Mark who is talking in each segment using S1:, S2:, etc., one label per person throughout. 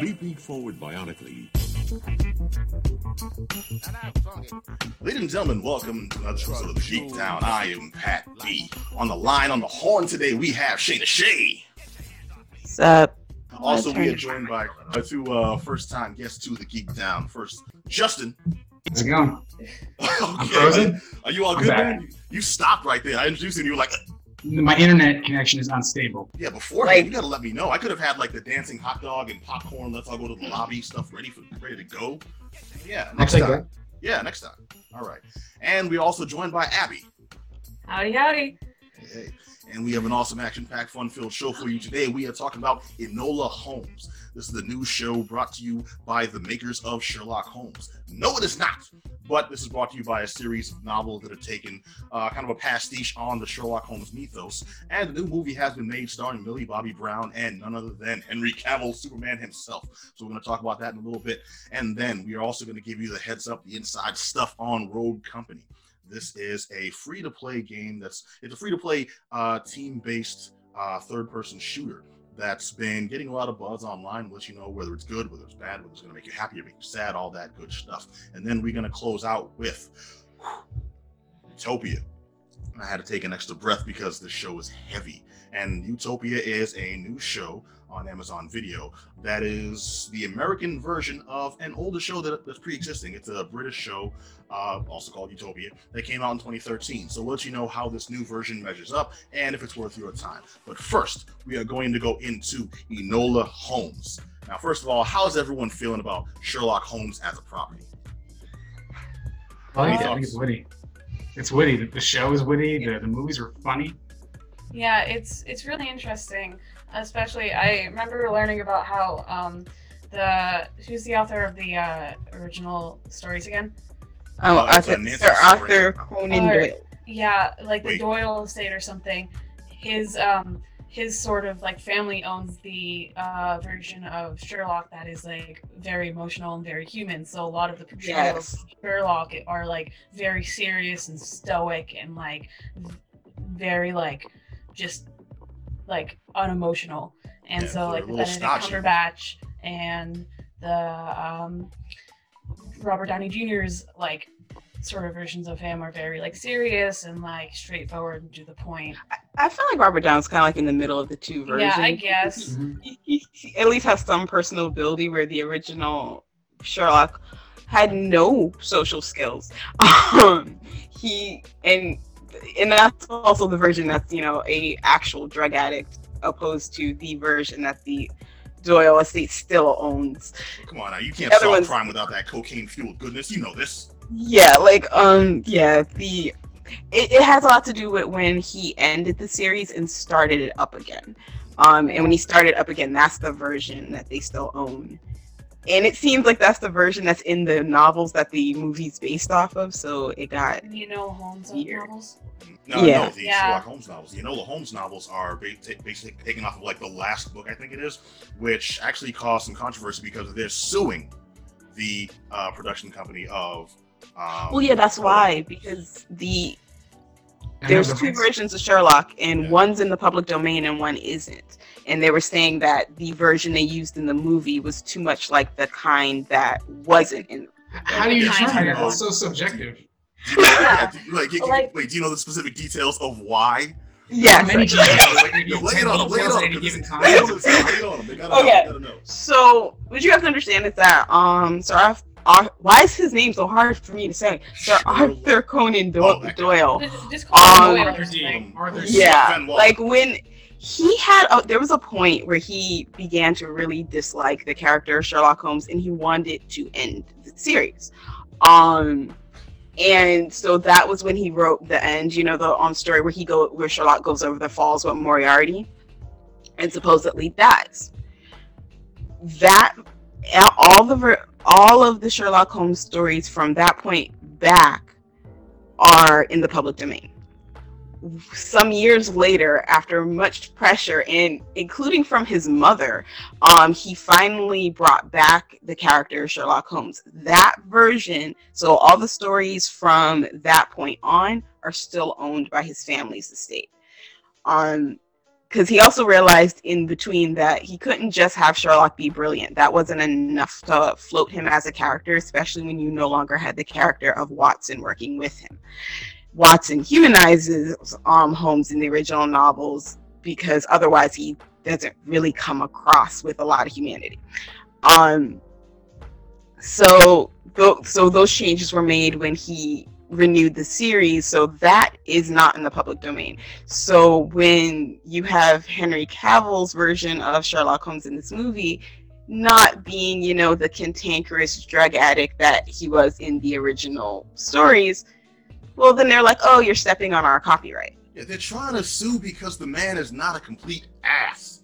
S1: Leaping forward bionically.
S2: Ladies and gentlemen, welcome to another episode of Geek Down. I am Pat B. On the line on the horn today, we have Shayna Shay.
S3: What's up?
S2: Also, we are joined by our two uh, first time guests to the Geek Down. First, Justin.
S4: How's it going?
S2: okay.
S4: frozen?
S2: Are you all
S4: I'm
S2: good,
S4: back.
S2: man? You stopped right there. I introduced you and you were like,
S4: My internet connection is unstable.
S2: yeah, beforehand, you gotta let me know. I could have had like the dancing hot dog and popcorn. Let's all go to the lobby stuff ready for ready to go. Yeah, next
S4: take
S2: time. Yeah, next time. All right. And we're also joined by Abby.
S5: Howdy, howdy.
S2: Hey, and we have an awesome action-packed, fun-filled show for you today. We are talking about Enola Holmes. This is the new show brought to you by the makers of Sherlock Holmes. No, it is not. But this is brought to you by a series of novels that have taken uh, kind of a pastiche on the Sherlock Holmes mythos. And the new movie has been made starring Millie Bobby Brown and none other than Henry Cavill, Superman himself. So we're going to talk about that in a little bit. And then we are also going to give you the heads up, the inside stuff on Rogue Company. This is a free to play game that's it's a free to play uh, team based uh, third person shooter that's been getting a lot of buzz online. Let you know whether it's good, whether it's bad, whether it's going to make you happy or make you sad, all that good stuff. And then we're going to close out with Utopia. I had to take an extra breath because this show is heavy. And Utopia is a new show on Amazon Video that is the American version of an older show that, that's pre-existing. It's a British show, uh, also called Utopia, that came out in 2013. So we'll let you know how this new version measures up and if it's worth your time. But first, we are going to go into Enola Holmes. Now, first of all, how's everyone feeling about Sherlock Holmes as a property?
S4: I think, I think it's witty. It's witty. The, the show is witty. The, the movies are funny.
S5: Yeah, it's it's really interesting. Especially, I remember learning about how um, the who's the author of the uh, original stories again?
S3: Oh,
S2: Oh, it's a
S3: Arthur, Sir Arthur Conan
S5: Or-
S3: Doyle.
S5: Yeah, like the
S2: Wait.
S5: Doyle estate or something. His um his sort of like family owns the uh, version of Sherlock that is like very emotional and very human. So a lot of the portrayals
S3: Yes.
S5: of Sherlock are like very serious and stoic and like very like just like unemotional. And
S2: Yeah,
S5: so like the
S2: little
S5: Benedict
S2: stodgy.
S5: Cumberbatch and the um, Robert Downey Jr.'s like sort of versions of him are very like serious and like straightforward and to the point.
S3: I feel like Robert Downey's kind of like in the middle of the two versions.
S5: Yeah, I guess.
S3: He, he- he at least has some personal ability where the original Sherlock had no social skills. Um, he and and that's also the version that's you know a actual drug addict opposed to the version that the Doyle estate still owns.
S2: Come on now, you can't solve crime without that cocaine fueled goodness. You know this.
S3: Yeah, like um yeah, the it, it has a lot to do with when he ended the series and started it up again. Um and when he started up again, that's the version that they still own. And it seems like that's the version that's in the novels that the movie's based off of, so it got
S5: You know Holmes novels?
S2: No,
S3: Yeah.
S2: no, the
S5: Yeah.
S2: Sherlock Holmes novels. You know, the Enola Holmes novels are basically taken off of like the last book, I think it is, which actually caused some controversy because they're suing the uh, production company of. Um,
S3: Well yeah, that's why, because the
S4: And
S3: there's two versions of Sherlock and
S2: Yeah.
S3: one's in the public domain and one isn't. And they were saying that the version they used in the movie was too much like the kind that wasn't in
S4: How do you
S5: Kind
S4: determine that? It's so subjective.
S2: Do you know,
S5: Yeah.
S2: do like, you-
S5: Like-
S2: wait, do you know the specific details of why?
S3: Yes.
S4: Many
S3: actually.
S4: details,
S2: Lay it on them, lay it on them. Lay it on them, lay it on them. They gotta know,
S3: Okay.
S2: they gotta know.
S3: So what you have to understand is that um Sir Arthur, Ar- why is his name so hard for me to say? Sir Arthur Conan Do-
S2: Oh.
S3: Doyle.
S5: Just, just call him
S3: Um,
S5: Doyle
S4: Arthur D.
S5: something.
S4: Arthur
S3: Yeah, like when he had a, there was a point where he began to really dislike the character Sherlock Holmes and he wanted to end the series. Um and so that was when he wrote the end, you know, the um story where he go where Sherlock goes over the falls with Moriarty and supposedly dies. That all the ver- all of the Sherlock Holmes stories from that point back are in the public domain some years later, after much pressure, and including from his mother, um, he finally brought back the character Sherlock Holmes. That version, so all the stories from that point on, are still owned by his family's estate. Um, because he also realized in between that he couldn't just have Sherlock be brilliant. That wasn't enough to float him as a character, especially when you no longer had the character of Watson working with him. Watson humanizes um, Holmes in the original novels because otherwise he doesn't really come across with a lot of humanity. Um, so, th- so those changes were made when he renewed the series so that is not in the public domain so when you have henry cavill's version of sherlock holmes in this movie not being you know the cantankerous drug addict that he was in the original stories well then they're like oh you're stepping on our copyright
S2: Yeah, they're trying to sue because the man is not a complete ass.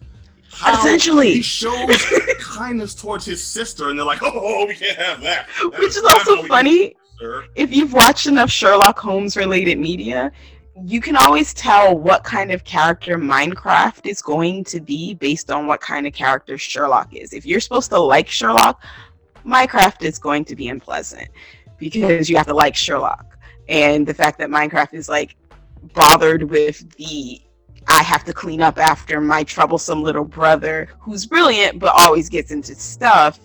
S2: How
S3: Essentially.
S2: he shows kindness towards his sister, and they're like, "Oh, we can't have that." That
S3: which is
S2: how
S3: also funny
S2: do it, Sir.
S3: If you've watched enough Sherlock Holmes related media, you can always tell what kind of character Mycroft is going to be based on what kind of character Sherlock is. If you're supposed to like Sherlock, Mycroft is going to be unpleasant because you have to like Sherlock. And the fact that Mycroft is like bothered with the I have to clean up after my troublesome little brother who's brilliant but always gets into stuff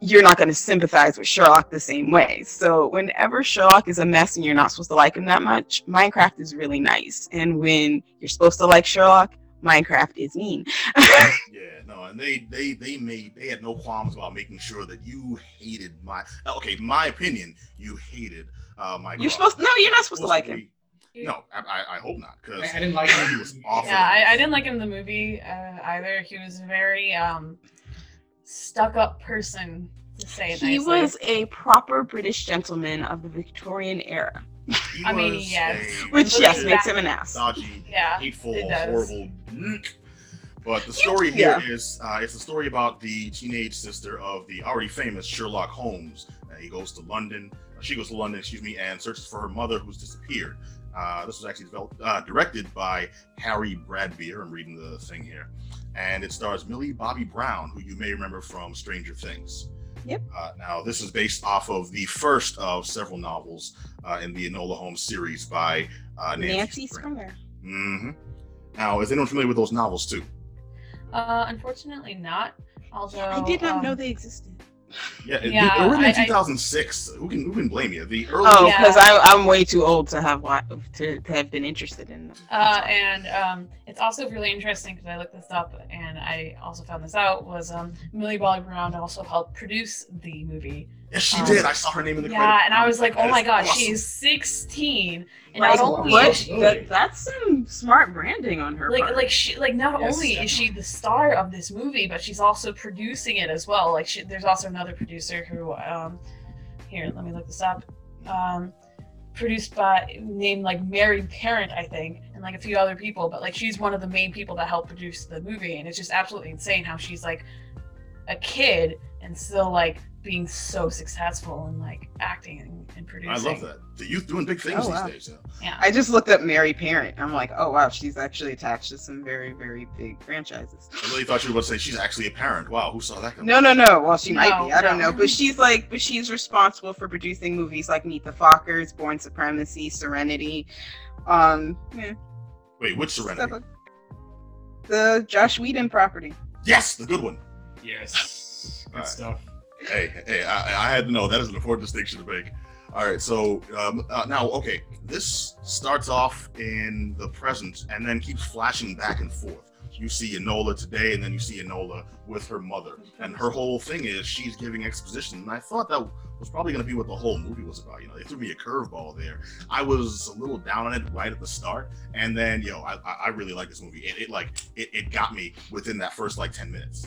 S3: you're not going to sympathize with Sherlock the same way. So whenever Sherlock is a mess and you're not supposed to like him that much, Mycroft is really nice. And when you're supposed to like Sherlock, Mycroft is mean.
S2: Yeah, no, and they they they made they had no qualms about making sure that you hated my okay, my opinion, you hated uh my
S3: You're supposed to, no, you're not supposed to like him.
S2: No, I, I, I hope not because
S4: I, I didn't like him.
S2: he was awful.
S5: Yeah, I, I didn't like him in the movie uh, either. He was very um, stuck-up person, to say it
S3: He
S5: nicely.
S3: was a proper British gentleman of the Victorian era,
S2: He
S5: I mean,
S2: was
S5: yes.
S2: a
S3: which
S5: Looking
S3: yes
S2: vicious,
S3: makes
S5: back-
S3: him an ass.
S2: dodgy,
S5: Yeah,
S2: hateful,
S5: it does.
S2: horrible. But the story here is
S3: Yeah.
S2: uh, it's a story about the teenage sister of the already famous Sherlock Holmes. Uh, he goes to London. Uh, she goes to London, excuse me, and searches for her mother who's disappeared. Uh, this was actually developed, uh, directed by Harry Bradbeer. I'm reading the thing here, and it stars Millie Bobby Brown, who you may remember from Stranger Things.
S3: Yep.
S2: Uh, now, this is based off of the first of several novels uh, in the Enola Holmes series by uh, Nancy,
S3: Nancy
S2: Springer.
S3: Springer.
S2: hmm Now, is anyone familiar with those novels too?
S5: Uh, unfortunately, not. Although
S3: I did not
S5: um,
S3: know they existed.
S2: Yeah, it,
S5: Yeah,
S2: they were written in
S5: I- I-
S2: 2006. Who can who can blame you? The early
S3: Oh,
S5: Yeah.
S3: because I'm way too old to have wa- to, to have been interested in.
S5: Uh, and um, it's also really interesting because I looked this up and I also found this out was um, Millie Bobby Brown also helped produce the movie.
S2: Yes, she
S5: um,
S2: did. I saw her name in the
S5: Yeah,
S2: credits.
S5: and I was like, oh my
S2: is
S5: god,
S2: awesome.
S5: she's 16, and
S3: like,
S5: not only
S3: what?
S5: is she
S3: That, that's some smart branding on her
S5: like
S3: part.
S5: like she like not
S4: Yes,
S5: only is she the star of this movie, but she's also producing it as well. Like she, there's also another producer who um here let me look this up um produced by named like Mary Parent I think and like a few other people, but like she's one of the main people that helped produce the movie, and it's just absolutely insane how she's like a kid and still like being so successful and like acting and, and
S2: I love that. The youth doing big things
S3: Oh, wow.
S2: these days. Yeah.
S5: Yeah.
S3: I just looked up Mary Parent. I'm like, oh wow, she's actually attached to some very, very big franchises.
S2: I really thought you were about to say she's actually a parent. Wow, who saw that coming?
S3: No, no, no. Well, she might be. I don't know. But she's like, but she's responsible for producing movies like Meet the Fockers, Bourne Supremacy, Serenity. Um, yeah,
S2: Wait, which Serenity?
S3: stuff like- the Joss Whedon property.
S2: Yes, the good one.
S4: Yes. Good
S2: Alright.
S4: stuff.
S2: Hey, hey, I, I had to know that is an important distinction to make. All right, so um, uh, now, okay, this starts off in the present and then keeps flashing back and forth. You see Enola today, and then you see Enola with her mother, and her whole thing is she's giving exposition. And I thought that was probably going to be what the whole movie was about. You know, they threw me a curveball there. I was a little down on it right at the start, and then yo, I, I I really like this movie. It, it like it, it got me within that first like ten minutes.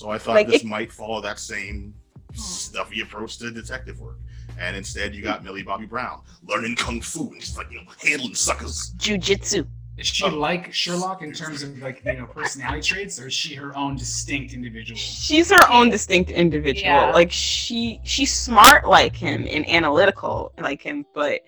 S2: So I thought
S3: Like,
S2: this
S3: it-
S2: might follow that same stuffy approach to detective work. And instead, you got Millie Bobby Brown learning kung fu and she's like, you know, handling suckers.
S3: Jujitsu.
S4: Is she
S2: Oh.
S4: like Sherlock in terms of like you know personality traits, or is she her own distinct individual?
S3: She's her own distinct individual.
S5: Yeah.
S3: Like she, she's smart like him and analytical like him, but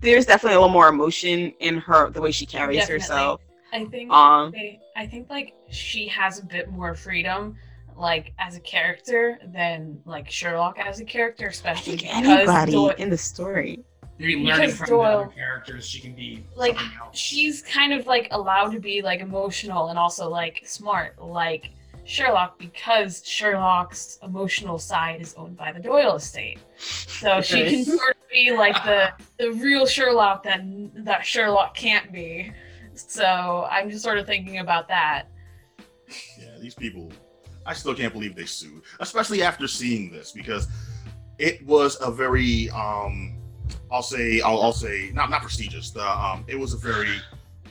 S3: there's definitely a little more emotion in her the way she carries
S5: Definitely.
S3: herself.
S5: I think
S3: Um,
S5: they, I think like she has a bit more freedom like as a character than like Sherlock as a character,
S3: I
S5: especially
S3: think
S5: because
S3: anybody
S5: Doyle-
S3: in the story.
S4: maybe learning
S5: Because
S4: from
S5: Doyle-
S4: the other characters, she can be
S5: Like,
S4: something else.
S5: she's kind of like allowed to be like emotional and also like smart like Sherlock because Sherlock's emotional side is owned by the Doyle estate. So she can sort of be like the the real Sherlock that that Sherlock can't be. So I'm just sort of thinking about that.
S2: Yeah, these people, I still can't believe they sued, especially after seeing this because it was a very, um, I'll say, I'll, I'll say, not not prestigious. The um, it was a very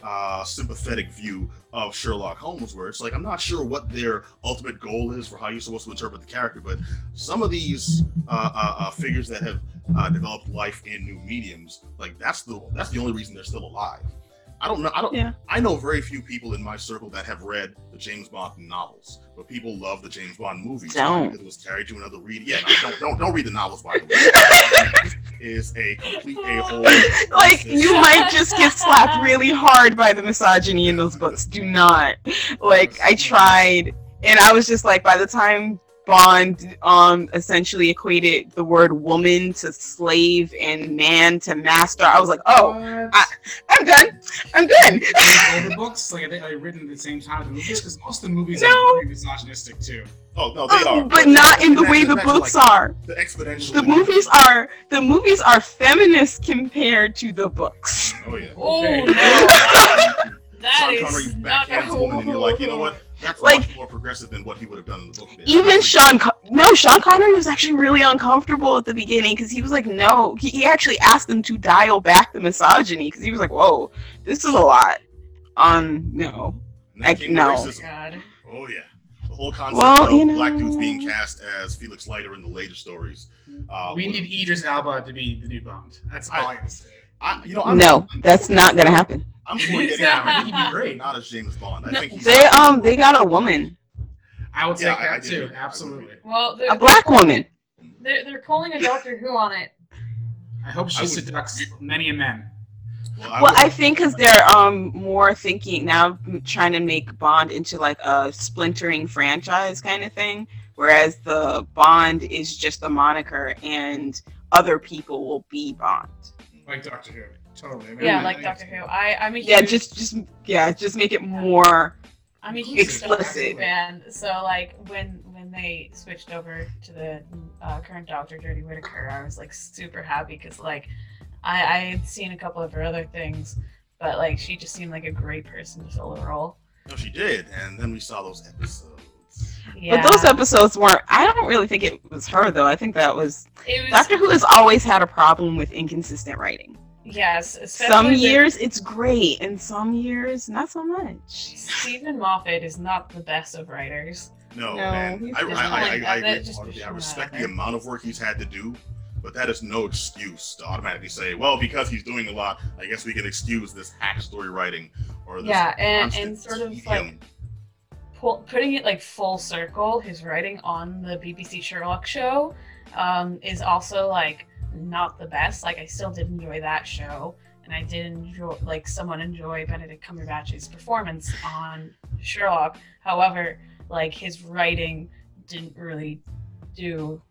S2: uh, sympathetic view of Sherlock Holmes, where it's like I'm not sure what their ultimate goal is for how you're supposed to interpret the character, but some of these uh, uh, uh, figures that have uh, developed life in new mediums, like that's the that's the only reason they're still alive. I don't know. I don't.
S3: Yeah.
S2: I know very few people in my circle that have read the James Bond novels, but people love the James Bond movies
S3: Don't.
S2: it was carried to another read. Yeah, no, don't don't don't read the novels by the way. is a complete a hole.
S3: like you might just get slapped really hard by the misogyny in those books. Do not. Like I tried and I was just like by the time Bond um essentially equated the word woman to slave and man to master, I was like, oh,
S4: What?
S3: I- I'm done. I'm done.
S4: The books like are they, are written at the same time as the movies? Because most of the movies
S3: No.
S4: are very misogynistic too.
S2: Oh no, they are,
S3: but not in the way the books
S2: like,
S3: are.
S2: The exponential.
S3: The movies are the movies are feminist compared to the books.
S2: Oh yeah.
S5: Oh
S4: Okay.
S5: no. That
S2: Sean
S5: is
S2: Connery you
S5: not
S2: backhands a woman, and you're like, you know what? That's
S3: Like-
S2: much more progressive than what he would have done in the book.
S3: Even Sean, Con- no, Sean Connery was actually really uncomfortable at the beginning because he was like, no, he, he actually asked them to dial back the misogyny because he was like, whoa, this is a lot. Um, no,
S2: And then
S3: I-
S2: came the
S3: no.
S2: racism.
S5: God.
S2: Oh yeah. The whole concept
S3: Well,
S2: of
S3: you know-
S2: black dudes being cast as Felix Leiter in the later stories. Uh,
S4: we need Idris Elba to be the new Bond. That's all I, can say.
S2: I, you know, I'm,
S3: no,
S2: I'm
S3: that's not gonna happen.
S2: I'm for getting
S4: Yeah, I
S2: him,
S4: think he'd be great.
S2: not as James Bond. I
S5: No,
S2: think he's
S3: They um they got a woman,
S4: I would take
S2: Yeah, I- I
S4: that
S2: did
S4: too.
S2: agree. I
S4: Absolutely.
S5: Well, they're,
S3: a black woman.
S5: They're, they're calling a Doctor Who on it.
S4: I hope she
S2: I would-
S4: seducts many a man.
S2: Well,
S3: Well,
S2: would-
S3: I think because they're um more thinking now, trying to make Bond into like a splintering franchise kind of thing, whereas the Bond is just a moniker and other people will be Bond.
S4: Like Doctor Who. Totally. I mean,
S5: Yeah,
S4: I-
S5: like Doctor Who. I I'm a
S3: Yeah, just just yeah, just make it more.
S5: I'm a huge
S3: explicit.
S5: Doctor Who fan. So like when when they switched over to the uh, current Doctor, Jodie Whittaker, I was like super happy because like I I had seen a couple of her other things, but like she just seemed like a great person to fill the role.
S2: no, she did, and then we saw those episodes.
S5: Yeah,
S3: But those episodes weren't. I don't really think it was her though. I think that was
S5: was
S3: Doctor Who has always had a problem with inconsistent writing.
S5: yes. especially
S3: Some
S5: the-
S3: years it's great, and some years not so much.
S5: Steven Moffat is not the best of writers.
S2: No,
S3: No,
S2: and
S3: he's
S2: I, I, I, I. I,
S5: That
S2: agree
S5: just
S2: wholeheartedly. I respect the amount of work he's had to do, but that is no excuse to automatically say, well, because he's doing a lot, I guess we can excuse this hack story writing or this
S5: Yeah, and
S2: constant
S5: and sort of like pull, putting it like full circle, his writing on the BBC Sherlock show um, is also like not the best. Like I still did enjoy that show, and I did enjoy like someone enjoy Benedict Cumberbatch's performance on Sherlock. However, like his writing didn't really do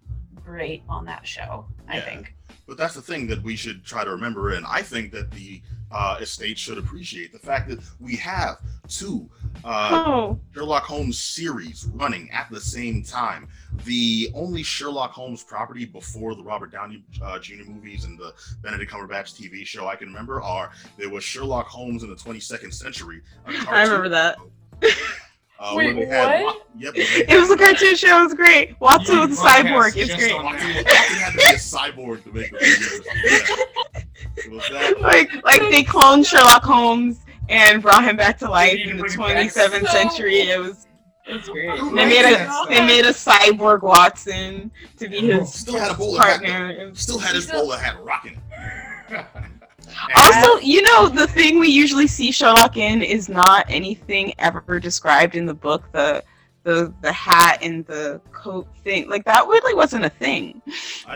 S5: great on that show. I think.
S2: But that's the thing that we should try to remember, and I think that the uh, estate should appreciate the fact that we have two uh,
S3: oh,
S2: Sherlock Holmes series running at the same time. The only Sherlock Holmes property before the Robert Downey uh, Jr. movies and the Benedict Cumberbatch TV show I can remember are there was Sherlock Holmes in the 22nd century.
S3: I remember that.
S2: Uh,
S5: Wait,
S2: where they had,
S5: what?
S2: Yep. where they
S3: It was a cartoon show. It was great. Watson was a
S4: Podcast
S3: cyborg. It's great.
S4: on
S2: Watson,
S4: that.
S2: Watson had to be a cyborg to make. Yeah. It was that.
S3: like like they cloned Sherlock Holmes and brought him back to life in the
S4: bring him back.
S3: 27th
S5: So-
S3: century. It was it was great.
S4: Who
S3: They made a they made a cyborg Watson to be his
S2: Still had a bowler
S3: partner. It was-
S2: Still had his bowler hat rocking.
S3: Also, you know, the thing we usually see Sherlock in is not anything ever described in the book. The the the hat and the coat thing, like that really wasn't a thing.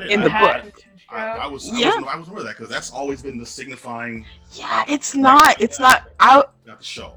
S3: In
S2: I,
S3: the
S2: I-
S3: book.
S2: I, I was, I,
S3: Yeah.
S2: wasn't, I wasn't aware of that because that's always been the signifying
S3: Yeah, it's not. It's not. I
S2: about the show.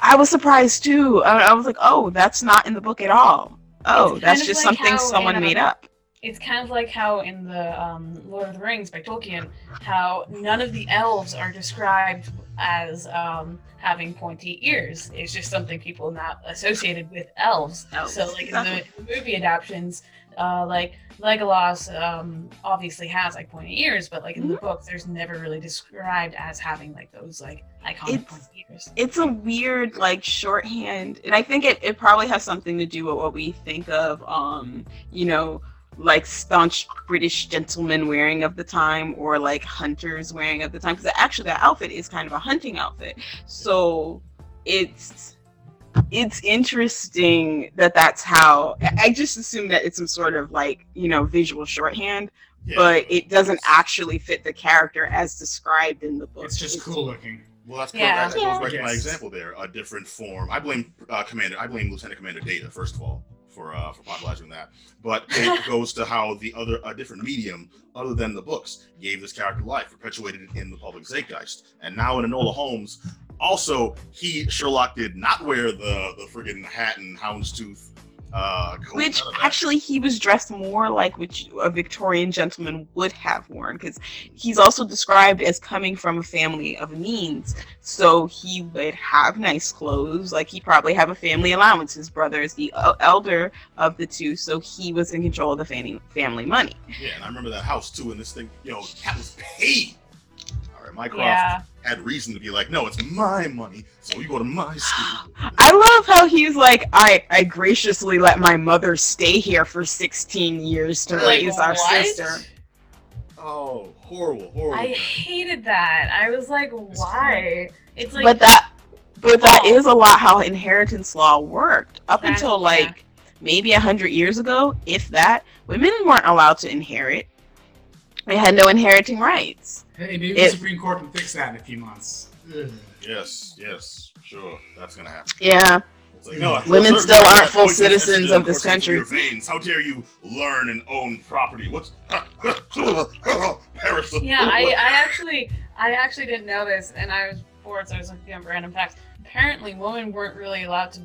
S3: I was surprised too. I, I was like, oh, that's not in the book at all. Oh,
S5: It's
S3: that's just
S5: like
S3: something someone made
S5: um,
S3: up.
S5: It's kind of like how in the um, Lord of the Rings by Tolkien, how none of the elves are described as um, having pointy ears. It's just something people not associated with elves.
S3: Elves,
S5: So, like in the movie adaptations, uh, like Legolas um, obviously has like pointy ears, but like in the books, there's never really described as having like those like iconic
S3: It's-
S5: pointy ears.
S3: it's a weird like shorthand and i think it, it probably has something to do with what we think of um you know like staunch british gentlemen wearing of the time or like hunters wearing of the time because actually that outfit is kind of a hunting outfit so it's it's interesting that that's how I- i just assume that it's some sort of like you know visual shorthand
S2: Yeah.
S3: but it doesn't actually fit the character as described in the book
S4: It's just cool looking.
S2: Well, that's
S5: Yeah.
S2: correct. That goes back to my example there. A different form. I blame uh, Commander. I blame Lieutenant Commander Data first of all for uh, for popularizing that. But it goes to how the other a different medium other than the books gave this character life, perpetuated it in the public zeitgeist. And now in Enola Holmes, also he Sherlock did not wear the the friggin' hat and houndstooth. Uh,
S3: Which
S2: none of that.
S3: actually he was dressed more like which a Victorian gentleman would have worn because he's also described as coming from a family of means. So he would have nice clothes, like he probably have a family allowance. His brother is the elder of the two, so he was in control of the family family money.
S2: Yeah, and I remember that house too. And this thing, yo, that was paid. All right, Mycroft
S5: Yeah.
S2: had reason to be like, no, it's my money, so you go to my school.
S3: I love how he's like, I I graciously let my mother stay here for 16 years to
S5: Like,
S3: raise our
S5: what?
S3: sister.
S2: Oh, horrible, horrible.
S5: I hated that. I was like, why? It's like
S3: but that but that
S5: Oh.
S3: is a lot how inheritance law worked up
S5: That-
S3: until
S5: yeah.
S3: like maybe a hundred years ago if that women weren't allowed to inherit they had no inheriting rights
S4: Hey, maybe
S3: It-
S4: the Supreme Court can fix that in a few months. Ugh.
S2: Yes, yes, sure, that's gonna happen.
S3: yeah
S2: like, no,
S3: Women still aren't full citizens of this country.
S2: Your veins. How dare you learn and own property? What's Paris?
S5: yeah, I, I actually I actually didn't know this and I was bored so I was looking up random facts. Apparently women weren't really allowed to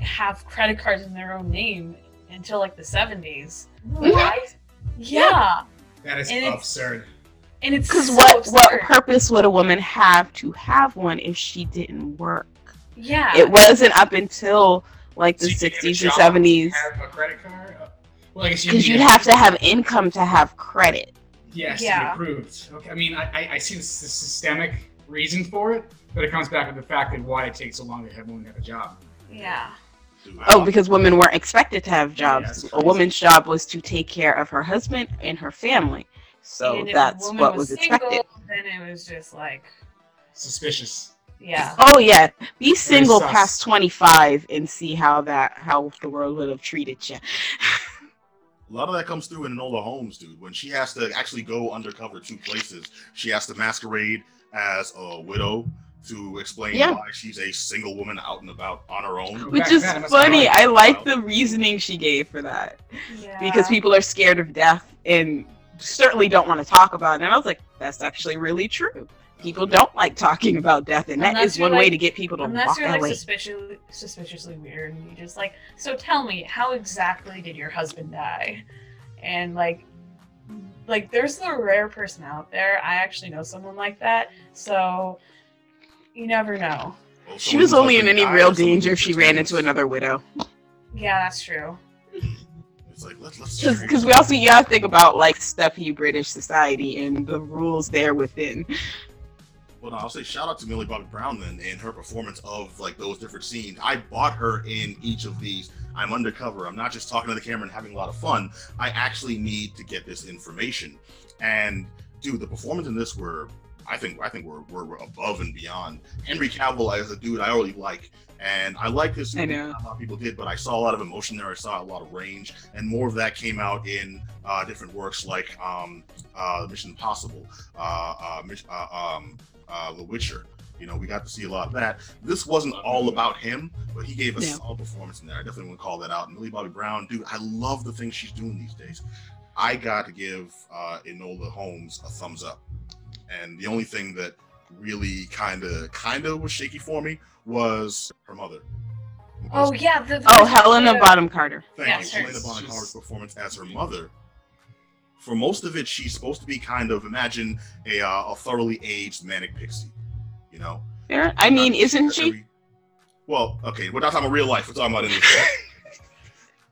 S5: have credit cards in their own name until like the seventies. Why? Yeah.
S4: That is
S5: And it's-
S4: absurd.
S5: And it's
S3: because
S5: so
S3: what what purpose would a woman have to have one if she didn't work
S5: Yeah.
S3: it wasn't up until like the
S4: So you can get a
S3: 60s and
S4: and
S3: 70s
S4: Have a credit card? Uh, Well, I guess you
S3: because you'd have to have income to have credit
S4: Yes, to
S5: Yeah.
S4: get approved. Okay, I mean, I, I, I see the systemic reason for it, but it comes back to the fact that why it takes so long to have women have a job.
S5: yeah.
S2: Dude,
S3: Oh, because women weren't expected to have jobs.
S4: it's
S3: a woman's job was to take care of her husband and her family. So
S5: And
S3: that's what was
S5: single,
S3: expected.
S5: Then it was just like,
S4: Suspicious.
S5: yeah.
S3: Oh yeah, be single past 25 and see how that how the world would have treated you.
S2: A lot of that comes through in Enola Holmes, dude. When she has to actually go undercover two places, she has to masquerade as a widow to explain
S3: Yeah.
S2: why she's a single woman out and about on her own.
S3: Which is
S4: then, it must be
S3: funny. I like the reasoning she gave for that
S5: yeah.
S3: because people are scared of death and certainly don't want to talk about it. And I was like, that's actually really true. People don't like talking about death, and that
S5: Unless
S3: is
S5: you're
S3: one way to get people to
S5: Unless
S3: walk
S5: you're like
S3: away.
S5: suspiciously, suspiciously weird, and you just like, so tell me, how exactly did your husband die? And like, like there's the rare person out there. I actually know someone like that, so you never know.
S2: Well,
S3: She was only in any real danger if she ran into another widow.
S5: Yeah, that's true.
S2: It's like let's let's
S3: because we also you have to think about like stuffy British society and the rules there within.
S2: Well, no, I'll say shout out to Millie Bobby Brown then in her performance of like those different scenes. I bought her in each of these. I'm undercover. I'm not just talking to the camera and having a lot of fun. I actually need to get this information. And dude, the performance in this were, I think, I think we're, we're above and beyond. Henry Cavill as a dude I already like, and I like this.
S3: I know.
S2: A lot of people did, but I saw a lot of emotion there. I saw a lot of range, and more of that came out in uh, different works like um, uh, Mission Impossible, uh, uh, uh, um, uh, The Witcher. You know, we got to see a lot of that. This wasn't all about him, but he gave a
S3: Yeah.
S2: solid performance in there. I definitely want to call that out. Millie Bobby Brown, dude, I love the things she's doing these days. I got to give uh, Enola Holmes a thumbs up. And the only thing that really kind of kind of was shaky for me was her mother.
S5: Oh yeah, the,
S3: Oh, Helena
S5: the-
S3: Bottom Carter.
S2: Thank
S5: Yeah,
S2: you.
S5: sure.
S2: Helena Bonham Carter's performance as her mother for most of it, she's supposed to be kind of imagine a uh, a thoroughly aged manic pixie. You know.
S3: Fair- I mean, isn't she?
S2: every- Well, okay, we're not talking about real life. We're talking about in the show.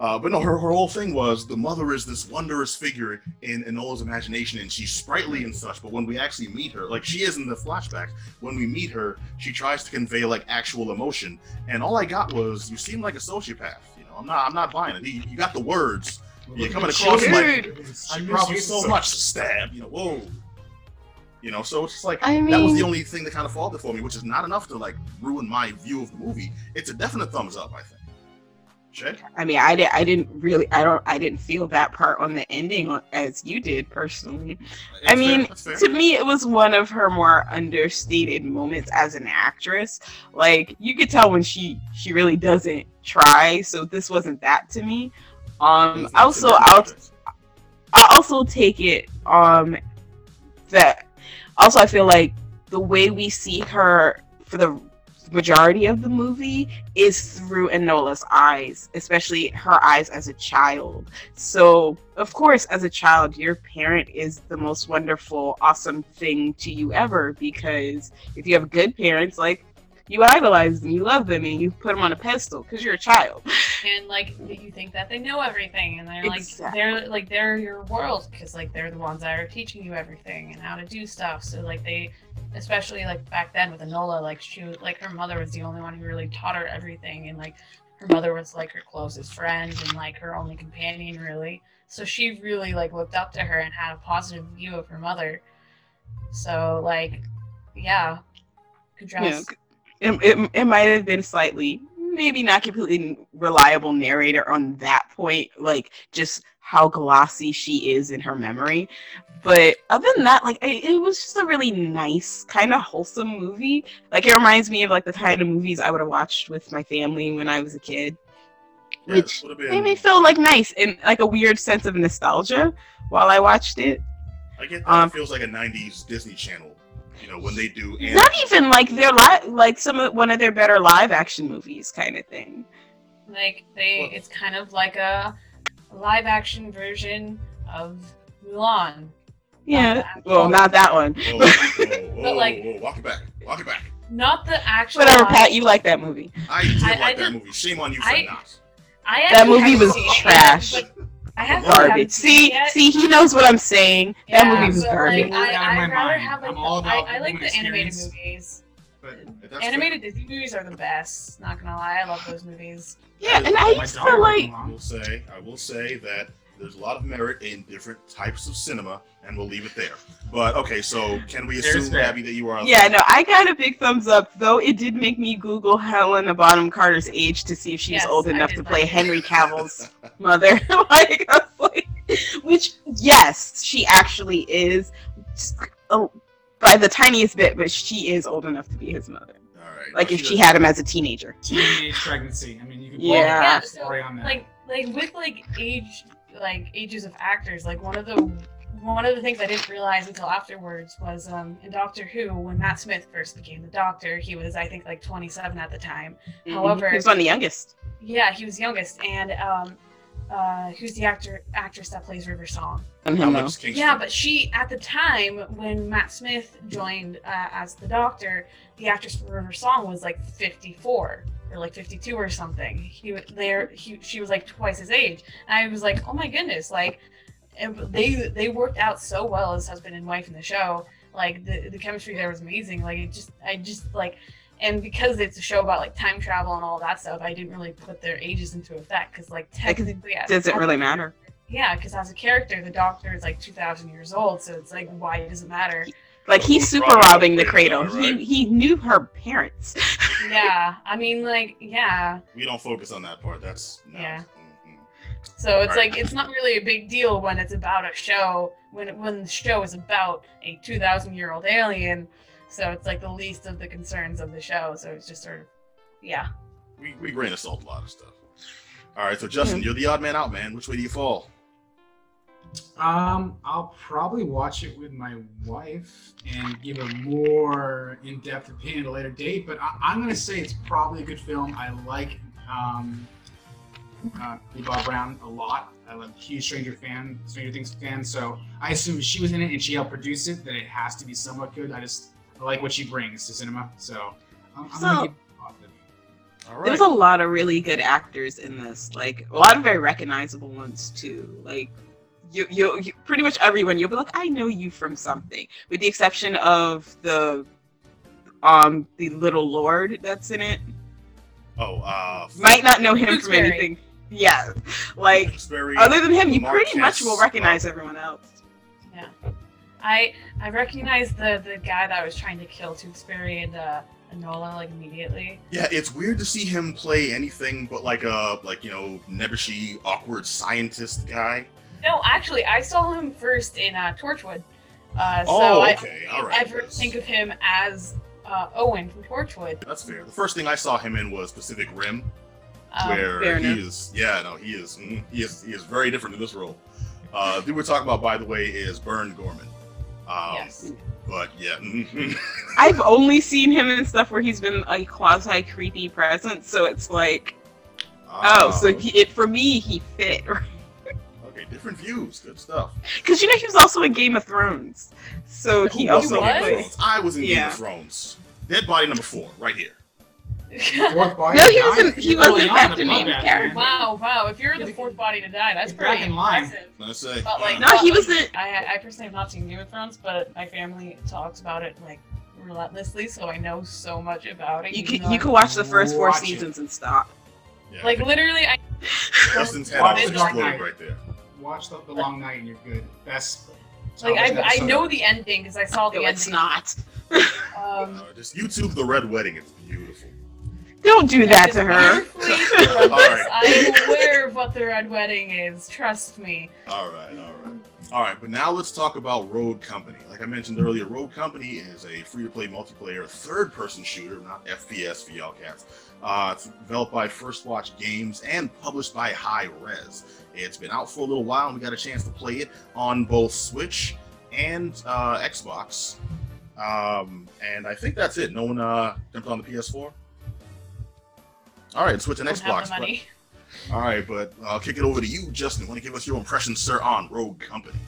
S2: Uh, but no, her, her whole thing was the mother is this wondrous figure in Enola's imagination, and she's sprightly and such. But when we actually meet her, like she is in the flashbacks, when we meet her, she tries to convey like actual emotion, and all I got was, "You seem like a sociopath." You know, I'm not, I'm not buying it. You, you got the words, You're coming across
S3: Dude.
S2: like
S4: I
S2: she
S4: miss
S2: probably
S4: you
S2: so
S4: so-
S2: much stab. You know, whoa. You know, so it's just like
S3: I
S2: that was the only thing that kind of faulted for me, which is not enough to like ruin my view of the movie. It's a definite thumbs up, I think.
S3: I mean, I, di- I didn't really, I don't, I didn't feel that part on the ending as you did personally.
S2: That's fair,
S3: mean,
S2: fair.
S3: To me, it was one of her more understated moments as an actress. Like you could tell when she she really doesn't try. So this wasn't that to me. Um, also, I'll. I also take it um that also I feel like the way we see her for the majority of the movie is through Enola's eyes, especially her eyes as a child. So, of course, as a child, your parent is the most wonderful, awesome thing to you ever because if you have good parents, like you idolize them, you love them, and you put them on a pedestal because you're a child.
S5: and like you think that they know everything and they're like
S3: Exactly.
S5: they're like they're your world because like they're the ones that are teaching you everything and how to do stuff. So like they especially like back then with Enola like she was like her mother was the only one who really taught her everything and like her mother was like her closest friend and like her only companion really. So she really like looked up to her and had a positive view of her mother. So like yeah. Good
S3: Yeah, it, it, it might have been slightly maybe not completely reliable narrator on that point like just how glossy she is in her memory but other than that like it, it was just a really nice kind of wholesome movie like it reminds me of like the kind of movies i would have watched with my family when i was a kid
S2: Yeah,
S3: which made me feel like nice and like a weird sense of nostalgia while i watched it
S2: I get that
S3: um,
S2: it feels like a '90s Disney Channel. You know, when they do. anim-
S3: not even like their li- like some of one of their better live action movies kind of thing
S5: Like they,
S2: Well-
S5: it's kind of like a live action version of Mulan.
S3: yeah
S5: that.
S3: well not that one
S2: Whoa, whoa, whoa,
S5: But, like-
S2: whoa, walk it back, walk it back.
S5: Not the actual.
S3: Whatever, Pat. You like that movie?
S2: I did
S5: I-
S2: like
S5: I
S2: that
S5: did-
S2: movie. Shame on you for
S5: I-
S2: not.
S5: I
S3: That movie was
S5: seen it,
S3: trash.
S5: but I haven't
S3: Garbage.
S5: seen
S3: See,
S5: yet.
S3: see, he knows what I'm saying. That
S5: Yeah,
S3: movie was
S5: but,
S3: garbage.
S5: Like, I, I'd rather
S4: mind.
S5: have like
S4: I'm all
S5: the, I, I like the animated movies.
S2: But that's
S5: Animated Disney movies are the best. Not gonna lie, I love those movies.
S3: Yeah, and I used to like.
S2: I will say, I will say that there's a lot of merit in different types of cinema, and we'll leave it there. But okay, so can we assume,
S4: that.
S2: Abby, that you are?
S3: Yeah, no, I got a big thumbs up. Though it did make me Google Helena Bonham Carter's age to see if she's
S5: Yes,
S3: old enough
S5: did
S3: to
S5: that.
S3: play Henry Cavill's mother. like, like, which yes, she actually is. Oh, by the tiniest bit, but she is old enough to be his mother.
S2: All right.
S3: Like
S2: well,
S3: if she had him as a teenager.
S4: Teenage pregnancy. I mean, you could
S3: Yeah.
S4: yeah.
S5: yeah,
S4: a on that.
S5: like like with like age like ages of actors. Like one of the one of the things i didn't realize until afterwards was um in doctor who when matt smith first became the doctor he was i think like 27 at the time. However-
S3: he was one of the youngest.
S5: yeah he was youngest. And um uh who's the actor actress that plays river song?
S3: And him, though.
S2: Alex
S5: yeah but she at the time when matt smith joined uh, as the doctor the actress for river song was like 54 or like 52 or something. He was there he, she was like twice his age. And i was like oh my goodness like and they they worked out so well as husband and wife in the show. Like the, the chemistry there was amazing. Like it just i just like and because it's a show about like time travel and all that stuff i didn't really put their ages into effect because like
S3: it
S5: technically as-
S3: Doesn't really matter.
S5: yeah because as a character the doctor is like 2000 years old so it's like why does it matter
S3: Like he's super
S2: robbing
S3: robbing the
S2: the
S3: cradle.
S2: cradle, right?
S3: He he knew her parents.
S5: yeah i mean like yeah
S2: We don't focus on that part. That's no.
S5: Yeah.
S2: Mhm.
S5: so it's
S2: Right.
S5: like it's not really a big deal when it's about a show when when the show is about a 2000 year old alien so it's like the least of the concerns of the show so it's just sort of yeah
S2: We we grain of salt a lot of stuff. All right, so Justin,
S3: Mhm.
S2: you're the odd man out, man. Which way do you fall?
S4: Um, I'll probably watch it with my wife and give a more in-depth opinion at a later date. But I, I'm gonna say it's probably a good film. I like um, uh, Bob Brown a lot. I'm a huge Stranger fan, Stranger Things fan. So I assume if she was in it and she helped produce it, then it has to be somewhat good. I just I like what she brings to cinema. So I'm, I'm
S3: So-
S4: gonna give it positive.
S2: All right.
S3: There's a lot of really good actors in this, like a lot of very recognizable ones too. Like you, you, you pretty much everyone, you'll be like, I know you from something, with the exception of the, um, the little lord that's in it.
S2: oh, uh,
S3: Might not know him from
S5: Tewksbury.
S3: anything. Yeah, like
S2: Tewksbury,
S3: other than him, you
S2: Marquez,
S3: pretty much will
S2: uh,
S3: recognize everyone else.
S5: Yeah. I I recognize the the guy that was trying to kill Tewksbury and uh Enola like immediately.
S2: Yeah, it's weird to see him play anything but like a like you know nebbishy awkward scientist guy.
S5: No, actually, I saw him first in uh, Torchwood. Uh, so
S2: oh,
S5: I
S2: okay, all right.
S5: ever
S2: yes.
S5: think of him as uh, Owen from Torchwood.
S2: That's fair. The first thing I saw him in was Pacific Rim,
S5: Um,
S2: where
S3: fair
S2: he
S3: enough.
S2: is. Yeah, no, he is. mm, He is. He is very different in this role. Uh, the dude we're talking about, by the way, is Burn Gorman. Um,
S5: yes.
S2: But yeah. mhm.
S3: I've only seen him in stuff where he's been a quasi creepy presence, so it's like, oh, so
S2: Ah,
S3: he, it for me he fit.
S2: Okay, different views. Good stuff.
S3: Because you know he was also in Game of Thrones, so he
S2: Who
S3: also
S2: in Game of
S5: was?
S3: played.
S2: I was in Game
S3: Yeah.
S2: of Thrones. Dead Body number four, right here.
S4: Fourth body
S3: No, he wasn't- he wasn't
S4: on
S3: that
S4: in
S3: the main
S4: Bloodbath,
S5: wow, wow! If you're
S4: Yeah,
S5: the fourth body to die, that's
S4: get back
S5: pretty
S4: in line.
S5: impressive.
S2: Let's say.
S5: But like,
S3: No, he was
S5: like,
S3: in-
S5: I, I personally have not seen Game of Thrones, but my family talks about it like relentlessly, so I know so much about it.
S3: You
S5: even
S3: can
S5: though
S3: you
S5: I-
S3: can watch the first four
S4: Watch it.
S3: seasons and stop.
S2: Yeah,
S5: like literally, I
S2: Justin's head
S4: Watch
S2: almost
S4: The Dark
S2: exploded
S4: Knight.
S2: right there.
S4: Watch the, the Long Night and you're good. Best.
S5: like I, I know the ending because I saw the
S3: No, it's not.
S5: Um,
S2: Uh, just YouTube the Red Wedding. It's beautiful.
S3: Don't do that to her.
S2: Alright.
S5: I'm aware of what the Red Wedding is. Trust me.
S2: All right, all right. All right, but now let's talk about Rogue Company. Like I mentioned earlier, Rogue Company is a free-to-play multiplayer third-person shooter, not FPS for y'all cats. Uh, it's developed by First Watch Games and published by High Res. It's been out for a little while, and we got a chance to play it on both Switch and uh, Xbox. Um, and I think that's it. No one uh, jumped on the PS4. All right, Switch and Xbox. All right, but I'll kick it over to you, Justin. Want to give us your impressions, sir, on Rogue Company?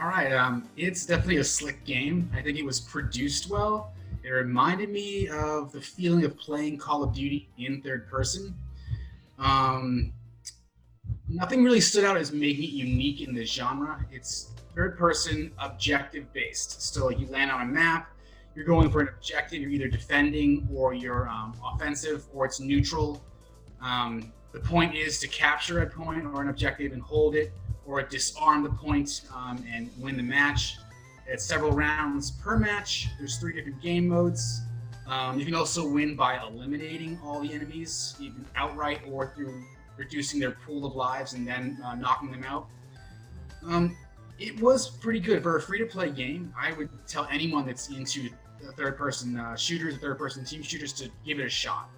S4: All right, um, it's definitely a slick game. I think it was produced well. It reminded me of the feeling of playing Call of Duty in third person. Um, nothing really stood out as making it unique in the genre. It's third person, objective based. So you land on a map, you're going for an objective. You're either defending or you're um, offensive, or it's neutral. Um, the point is to capture a point or an objective and hold it or disarm the point um, and win the match. It's several rounds per match. There's three different game modes. Um, you can also win by eliminating all the enemies, even outright or through reducing their pool of lives and then uh, knocking them out. Um, it was pretty good for a free-to-play game. I would tell anyone that's into third-person uh, shooters, third-person team shooters, to give it a shot.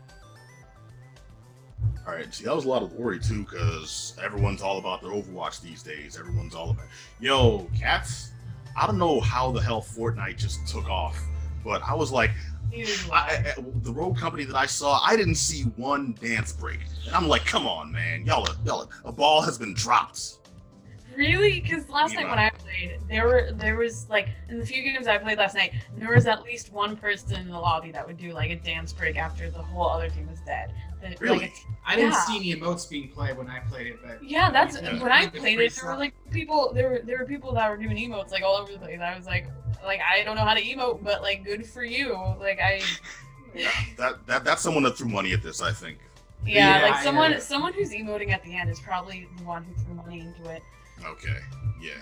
S2: All right, see, that was a lot of worry too, because everyone's all about their Overwatch these days. Everyone's all about, yo, cats. I don't know how the hell Fortnite just took off, but I was like, I,
S5: I.
S2: The Rogue Company that I saw, I didn't see one dance break, and I'm like, come on, man, y'all, are, y'all, are, a ball has been dropped.
S5: Really? Because last
S2: Yeah.
S5: night when I played, there were there was like in the few games I played last night, there was at least one person in the lobby that would do like a dance break after the whole other team was dead. That-
S2: Really?
S5: it's-
S4: I didn't
S5: Yeah.
S4: see any emotes being played when I played it, but
S5: yeah, that's
S2: Yeah.
S5: when I played it. There were like people. There were there were people that were doing emotes like all over the place. I was like, like I don't know how to emote, but like good for you. Like I, yeah,
S2: That, that that's someone that threw money at this, I think.
S5: yeah,
S4: Yeah,
S5: like someone someone who's emoting at the end is probably the one who threw money into it.
S2: Okay, yeah.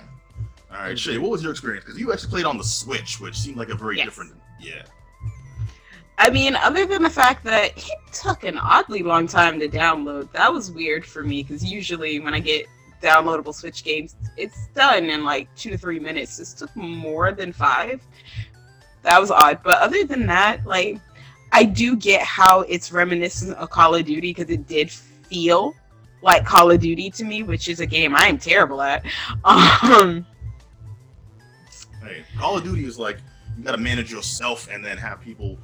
S2: All right, Shay, what was your experience? Because you actually played on the Switch, which seemed like a very
S3: Yes.
S2: different. Yeah.
S3: I mean, other than the fact that it took an oddly long time to download, that was weird for me because usually when I get downloadable Switch games, it's done in like two to three minutes. This took more than five. That was odd. But other than that, like, I do get how it's reminiscent of Call of Duty because it did feel like Call of Duty to me, which is a game I am terrible at. Um,
S2: Hey, Call of Duty is like you got to manage yourself and then have people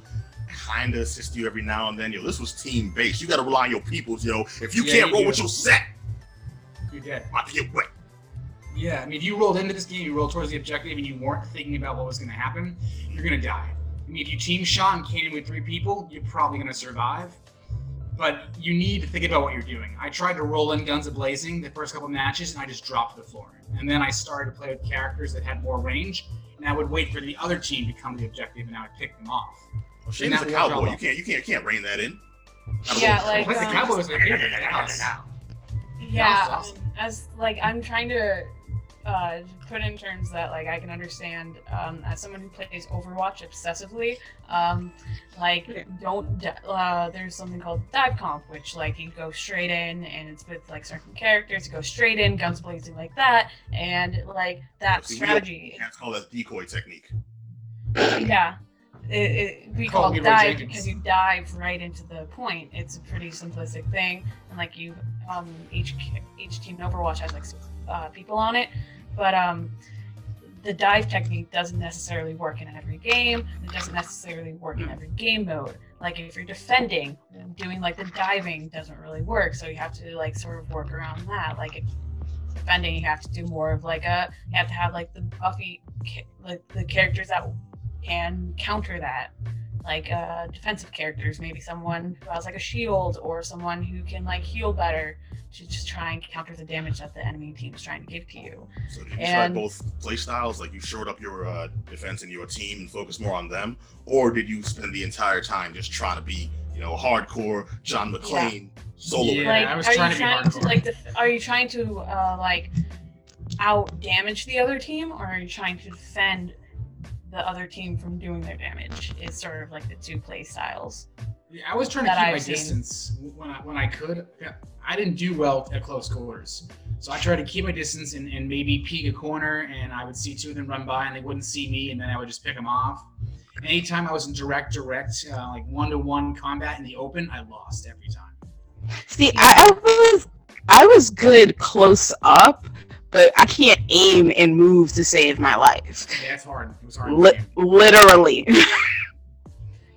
S2: kind of assist you every now and then. Yo, this was team based. You got to rely on your peoples, yo. If you
S4: Yeah,
S2: can't
S4: you
S2: roll
S4: do.
S2: with your set,
S4: You're dead.
S2: about to get wet.
S4: Yeah, I mean, if you rolled into this game, you rolled towards the objective, and you weren't thinking about what was going to happen, you're going to die. I mean, if you team shot and came in with three people, you're probably going to survive. But you need to think about what you're doing. I tried to roll in Guns a Blazing the first couple matches, and I just dropped to the floor. And then I started to play with characters that had more range, and I would wait for the other team to come to the objective, and I would pick them off.
S2: Well, Shane
S4: And
S2: is a
S4: that worked out
S2: cowboy. You can't, you can't, you can't rein that in.
S5: Yeah,
S2: roll.
S5: like,
S4: Plus, the
S5: um,
S4: Cowboys are here. Dallas.
S5: Yeah,
S4: awesome.
S5: um, as like I'm trying to uh, put in terms that like I can understand um, as someone who plays Overwatch obsessively. Um, like
S3: Okay.
S5: don't di- uh, there's something called dive comp, which like you go straight in and it's with like certain characters. You go straight in, guns blazing like that, and like that
S2: See, we don't-
S5: strategy.
S2: That's called a decoy technique.
S5: Yeah. It, it, we
S4: Call
S5: call it dive because you dive right into the point. It's a pretty simplistic thing, and like you, um, each each team in Overwatch has like uh, people on it, but um, the dive technique doesn't necessarily work in every game. It doesn't necessarily work in every game mode. Like if you're defending, doing like the diving doesn't really work. So you have to like sort of work around that. Like if defending, you have to do more of like a you have to have like the buffy like the characters that can counter that like uh defensive characters maybe someone who has like a shield or someone who can like heal better to just try and counter the damage that the enemy team is trying to give to you
S2: So did you
S5: And-
S2: try both play styles? Like you showed up your uh, defense and your team and focus more on them, or did you spend the entire time just trying to be, you know, hardcore John McClane solo?
S4: Yeah,
S5: like
S4: I was
S5: are
S4: trying
S5: you
S4: to be
S5: trying to
S4: hardcore.
S5: like def- are you trying to uh like out damage the other team or are you trying to defend the other team from doing their damage is sort of like the two play styles
S4: Yeah, I was trying to keep
S5: I've
S4: my
S5: seen.
S4: distance when I when I could. Yeah, I didn't do well at close quarters, so I tried to keep my distance and, and maybe peek a corner, and I would see two of them run by, and they wouldn't see me, and then I would just pick them off. Anytime I was in direct, direct, uh, like one to one combat in the open, I lost every time.
S3: See, I, I was I was good close up, but I can't aim and move to save my life.
S4: Yeah, it's hard. It was hard. in
S3: Li- literally.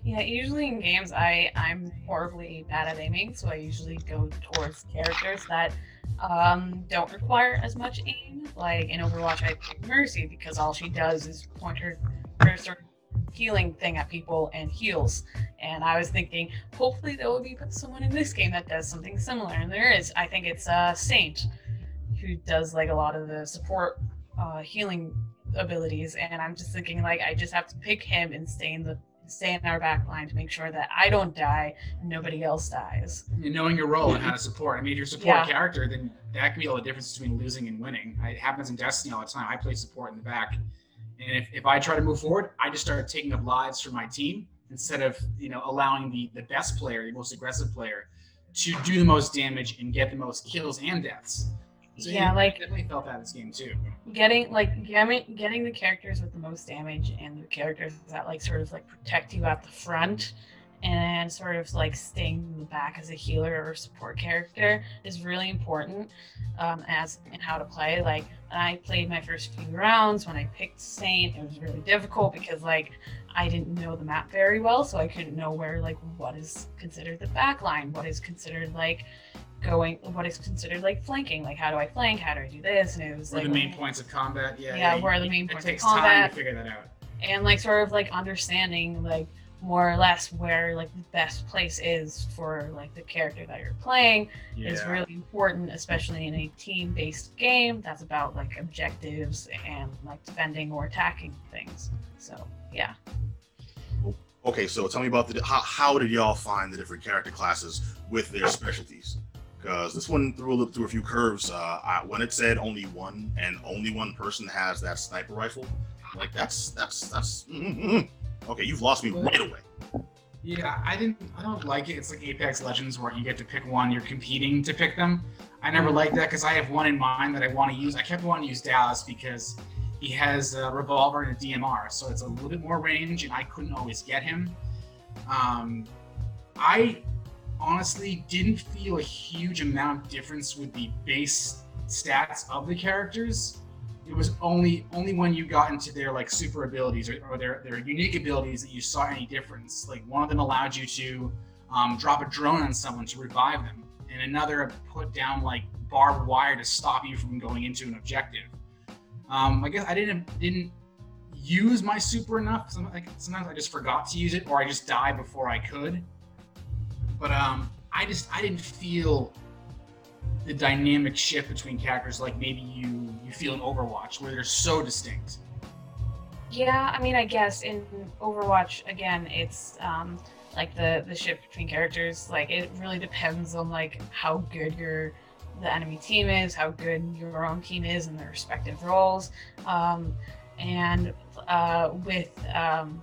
S5: Yeah, usually in games, I I'm horribly bad at aiming, so I usually go towards characters that um, don't require as much aim. Like in Overwatch, I pick Mercy because all she does is point her cursor healing thing at people and heals. And I was thinking, hopefully there will be someone in this game that does something similar, and there is. I think it's uh, Saint, who does like a lot of the support uh, healing abilities, and I'm just thinking like I just have to pick him and stay in the stay in our back line to make sure that I don't die nobody else dies.
S4: And knowing your role and how to support. I mean, if you're a support
S5: Yeah.
S4: character, then that can be all the difference between losing and winning. It happens in Destiny all the time. I play support in the back, and if, if I try to move forward, I just start taking up lives from my team instead of you know allowing the the best player, the most aggressive player, to do the most damage and get the most kills and deaths. So
S5: Yeah, like-
S4: definitely felt that in this game too.
S5: Getting like getting getting the characters with the most damage and the characters that like sort of like protect you at the front and sort of like staying in the back as a healer or support character is really important um, as in how to play. Like I played my first few rounds, when I picked Saint, it was really difficult because like I didn't know the map very well, so I couldn't know where like what is considered the back line, what is considered like going, what is considered like flanking. Like how do I flank? How do I do this? And it was
S4: Where
S5: like
S4: the main points of combat, yeah,
S5: Yeah,
S4: you-
S5: where are the main
S4: it
S5: points of
S4: takes time
S5: combat.
S4: to figure that out.
S5: and like sort of like understanding like more or less where like the best place is for like the character that you're playing is really important especially in a team-based game that's about like objectives and like defending or attacking things so yeah
S2: Okay, so tell me about the how, how did y'all find the different character classes with their specialties? Because this one threw a through a few curves. Uh, I, when it said only one and only one person has that sniper rifle, like that's that's that's mm, mm, mm. okay. You've lost me right away.
S4: Yeah, I didn't. I don't like it. It's like Apex Legends where you get to pick one. You're competing to pick them. I never liked that because I have one in mind that I want to use. I kept wanting to use Dallas because he has a revolver and a DMR, so it's a little bit more range, and I couldn't always get him. Um, I honestly didn't feel a huge amount of difference with the base stats of the characters. it was only only when you got into their like super abilities or, or their their unique abilities that you saw any difference. Like one of them allowed you to um, drop a drone on someone to revive them, and another put down like barbed wire to stop you from going into an objective. Um, I guess I didn't didn't use my super enough. Sometimes I just forgot to use it, or I just died before I could. But um, I just I didn't feel the dynamic shift between characters like maybe you you feel in Overwatch, where they're so distinct.
S5: Yeah, I mean, I guess in Overwatch again, it's um, like the the shift between characters. Like it really depends on like how good your the enemy team is, how good your own team is in their respective roles, um, and uh, with um,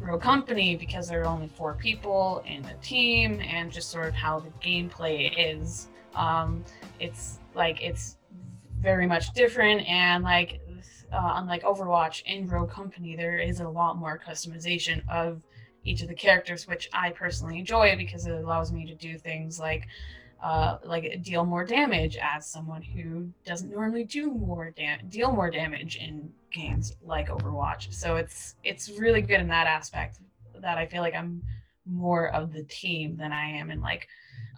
S5: Rogue Company because there are only four people in the team, and just sort of how the gameplay is. Um, it's like it's very much different, and like uh, unlike Overwatch in Rogue Company, there is a lot more customization of each of the characters, which I personally enjoy because it allows me to do things like uh, like deal more damage as someone who doesn't normally do more dam- deal more damage in games like Overwatch. So it's it's really good in that aspect that I feel like I'm more of the team than I am in like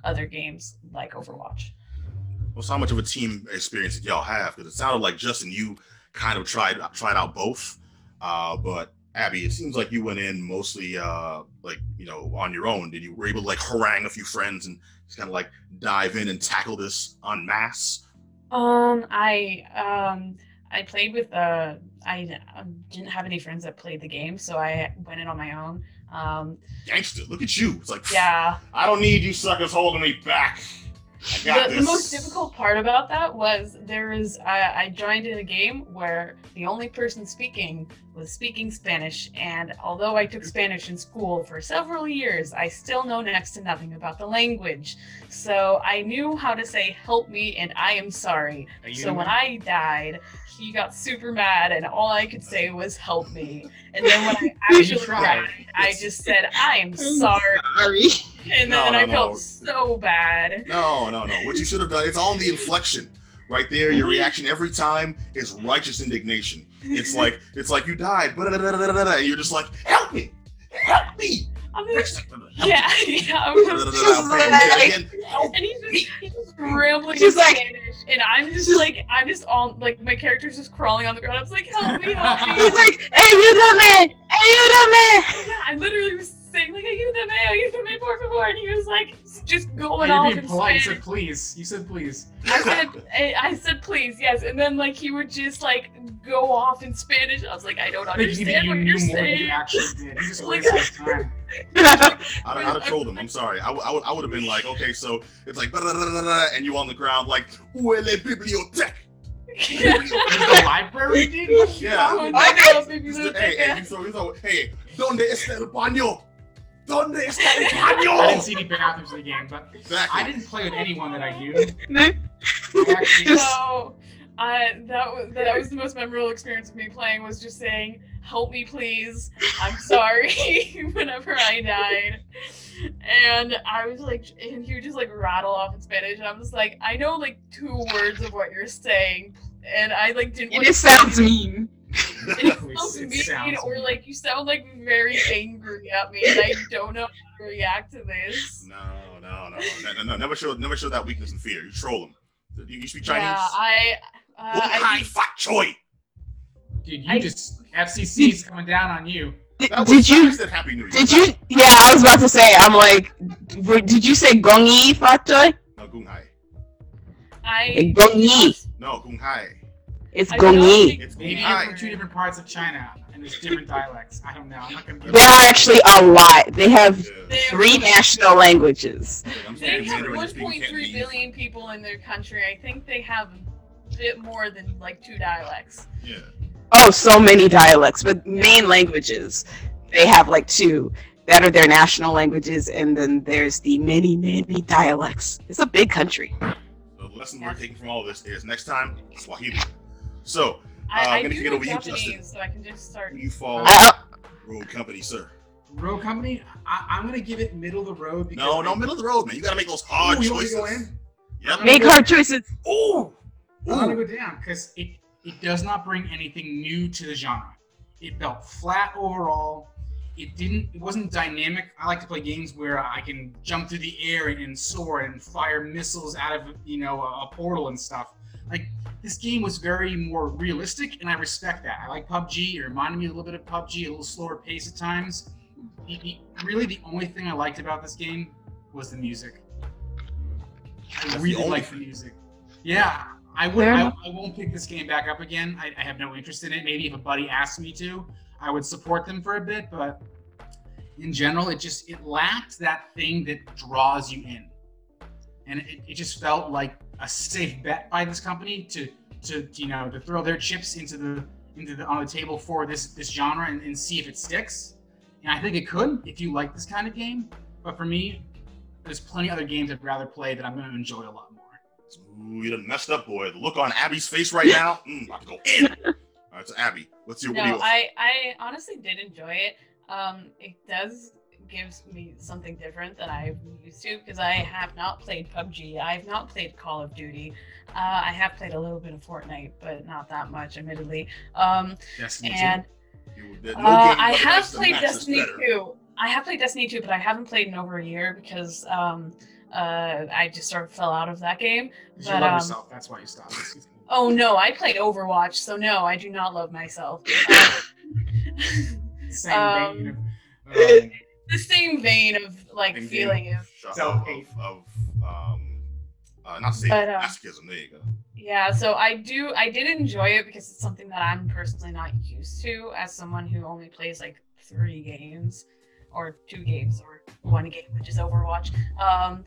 S5: other games like Overwatch.
S2: Well, so how much of a team experience did y'all have? Because it sounded like Justin, you kind of tried tried out both. Uh, but Abby, it seems like you went in mostly uh, like you know on your own. Did you were able to like harangue a few friends and just kind of like dive in and tackle this en masse?
S5: Um, I um I played with uh I um, didn't have any friends that played the game, so I went in on my own. Um,
S2: Gangster, look at you. It's like
S5: yeah,
S2: I don't need you suckers holding me back. I got
S5: the,
S2: this.
S5: the most difficult part about that was there was I, I joined in a game where the only person speaking was speaking Spanish, and although I took Spanish in school for several years, I still know next to nothing about the language. So I knew how to say "help me" and "I am sorry."
S4: You
S5: So when I died, he got super mad, and all I could say was "help me." And then when I actually
S4: tried.
S5: died, I just said "I am sorry,"
S3: Sorry.
S5: and
S2: No,
S5: then
S2: no,
S5: I
S2: no.
S5: felt so bad.
S2: No, no, no. What you should have done, it's all in the inflection. Right there, your mm-hmm. reaction every time is righteous indignation. It's like it's like you died, and you're just like, help me, help me.
S5: I'm just, yeah, yeah. I was
S3: like-
S2: Again, help
S5: and he's just, he's just rambling
S3: She's
S5: in
S3: like-
S5: Spanish, and I'm just like, I'm just all like, my character's just crawling on the ground. I was like, help me, help me.
S3: He's like, ayúdame, ayúdame.
S5: yeah, I literally was saying like, ayúdame, ayúdame, por favor, and he was like, just going
S4: you're
S5: off
S4: being
S5: in
S4: polite. You said please. You said please.
S5: I said, I, I said, please, yes, and then like he would just like go off in Spanish. I was like, I don't
S4: I think you,
S5: understand
S4: you
S5: what you're
S4: saying. than you actually did. You just
S5: Like-
S4: wasted time.
S2: I'd, I'd have told him. I'm sorry. I, would- I would. I would have been like, okay, so it's like, and you on the ground like, où est la bibliothèque?
S4: The library, dude.
S2: Yeah.
S5: Oh, no, no, baby,
S2: He's
S5: no,
S2: the- hey, hey,
S5: yeah.
S2: you throw, you throw, hey, ¿dónde está el baño? ¿Dónde está el
S4: I didn't see any bathrooms in the game, but
S2: Exactly.
S4: I didn't play with anyone that I knew. Actually,
S5: So, I that was that was the most memorable experience of me playing was just saying, "Help me, please! I'm sorry." whenever I died, and I was like, and he would just like rattle off in Spanish, and I'm just like, I know like two words of what you're saying, and I like didn't.
S3: It
S5: want to say
S3: sounds mean.
S5: It
S4: It
S5: sounds
S4: sounds
S5: mean, or
S4: mean.
S5: like you sound like very angry at me, and I don't know how to react to this.
S2: No, no, no, no, no, no. Never show, never show that weakness and fear. You troll them. You, you speak Chinese.
S5: Yeah, I. Uh,
S2: Wokai
S5: I
S2: fat choi.
S4: dude, you
S5: I-
S4: just FCC's coming down on you.
S3: Did, did you?
S2: said Happy New Year.
S3: Did you? Yeah, I was about to say. I'm like, did you say gongi fatoy?
S2: No, Gunghai.
S5: I.
S3: Gongi.
S2: No, Gunghai.
S3: It's
S5: I don't
S3: gongi.
S5: think-
S2: It's
S4: Maybe you're from two different parts of China and there's different dialects. I don't know. I'm not gonna give
S3: There are actually a lot. They have
S2: Yeah.
S5: They-
S3: three national languages.
S2: I'm
S5: They
S2: speaking
S5: have
S2: Mandarin, you're
S5: 1.3
S2: Cantonese.
S5: billion people in their country. I think they have a bit more than like two dialects.
S2: Yeah.
S3: Oh, so many dialects, but main languages. They have like two that are their national languages, and then there's the many, many dialects. It's a big country.
S2: The lesson we're taking from all of this is next time Swahili. So,
S5: I,
S2: Uh,
S5: I
S2: I'm gonna
S5: do
S2: get
S5: know
S2: over you, Justin.
S5: So I can just start.
S2: who you fall
S3: I,
S2: Rogue Company, sir.
S4: Rogue Company, I, I'm gonna give it middle of the road
S2: No, no, middle of the road, man. You gotta make those hard
S4: Ooh, you want me
S2: choices.
S4: to go in?
S2: Yep.
S3: make hard choices.
S2: Ooh.
S4: I'm gonna go down because it it does not bring anything new to the genre. It felt flat overall. It didn't. It wasn't dynamic. I like to play games where I can jump through the air and soar and fire missiles out of you know a, a portal and stuff. Like this game was very more realistic, and I respect that. I like PUBG. It reminded me a little bit of PUBG, a little slower pace at times. The- the- really, the only thing I liked about this game was the music. I
S2: That's
S4: really
S2: only
S4: like the music. Yeah, I would. I. I won't pick this game back up again. I, I have no interest in it. Maybe if a buddy asked me to, I would support them for a bit. But in general, it just it lacked that thing that draws you in, and it, it just felt like a safe bet by this company to to you know to throw their chips into the into the on the table for this this genre and, and see if it sticks. And I think it could if you like this kind of game. But for me, there's plenty other games I'd rather play that I'm going to enjoy a lot more.
S2: Ooh, you done messed up, boy. The look on Abby's face right now, mm, about to go in. All right, so Abby, what's your what
S5: No,
S2: you-
S5: I, I honestly did enjoy it. Um, it does gives me something different than I'm used to because I have not played PUBG. I have not played Call of Duty. Uh, I have played a little bit of Fortnite, but not that much, admittedly. Um,
S4: Destiny
S5: and
S2: you there-
S5: uh, I have played Destiny
S2: better.
S5: 2. I have played Destiny 2, but I haven't played in over a year because um, uh, I just sort of fell out of that game.
S4: 'Cause you love
S5: um,
S4: yourself. That's why you stopped.
S5: Oh no, I played Overwatch, so no, I do not love myself. Um,
S4: Same
S5: Um,
S4: of. Um,
S5: the same vein of like
S2: In-game
S5: feeling of
S2: shot of,
S4: Self-hate.
S2: of, of um, uh, not say
S5: But, um,
S2: masochism. There you go.
S5: yeah so i do i did enjoy it because it's something that i'm personally not used to as someone who only plays like three games or two games or one game which is overwatch um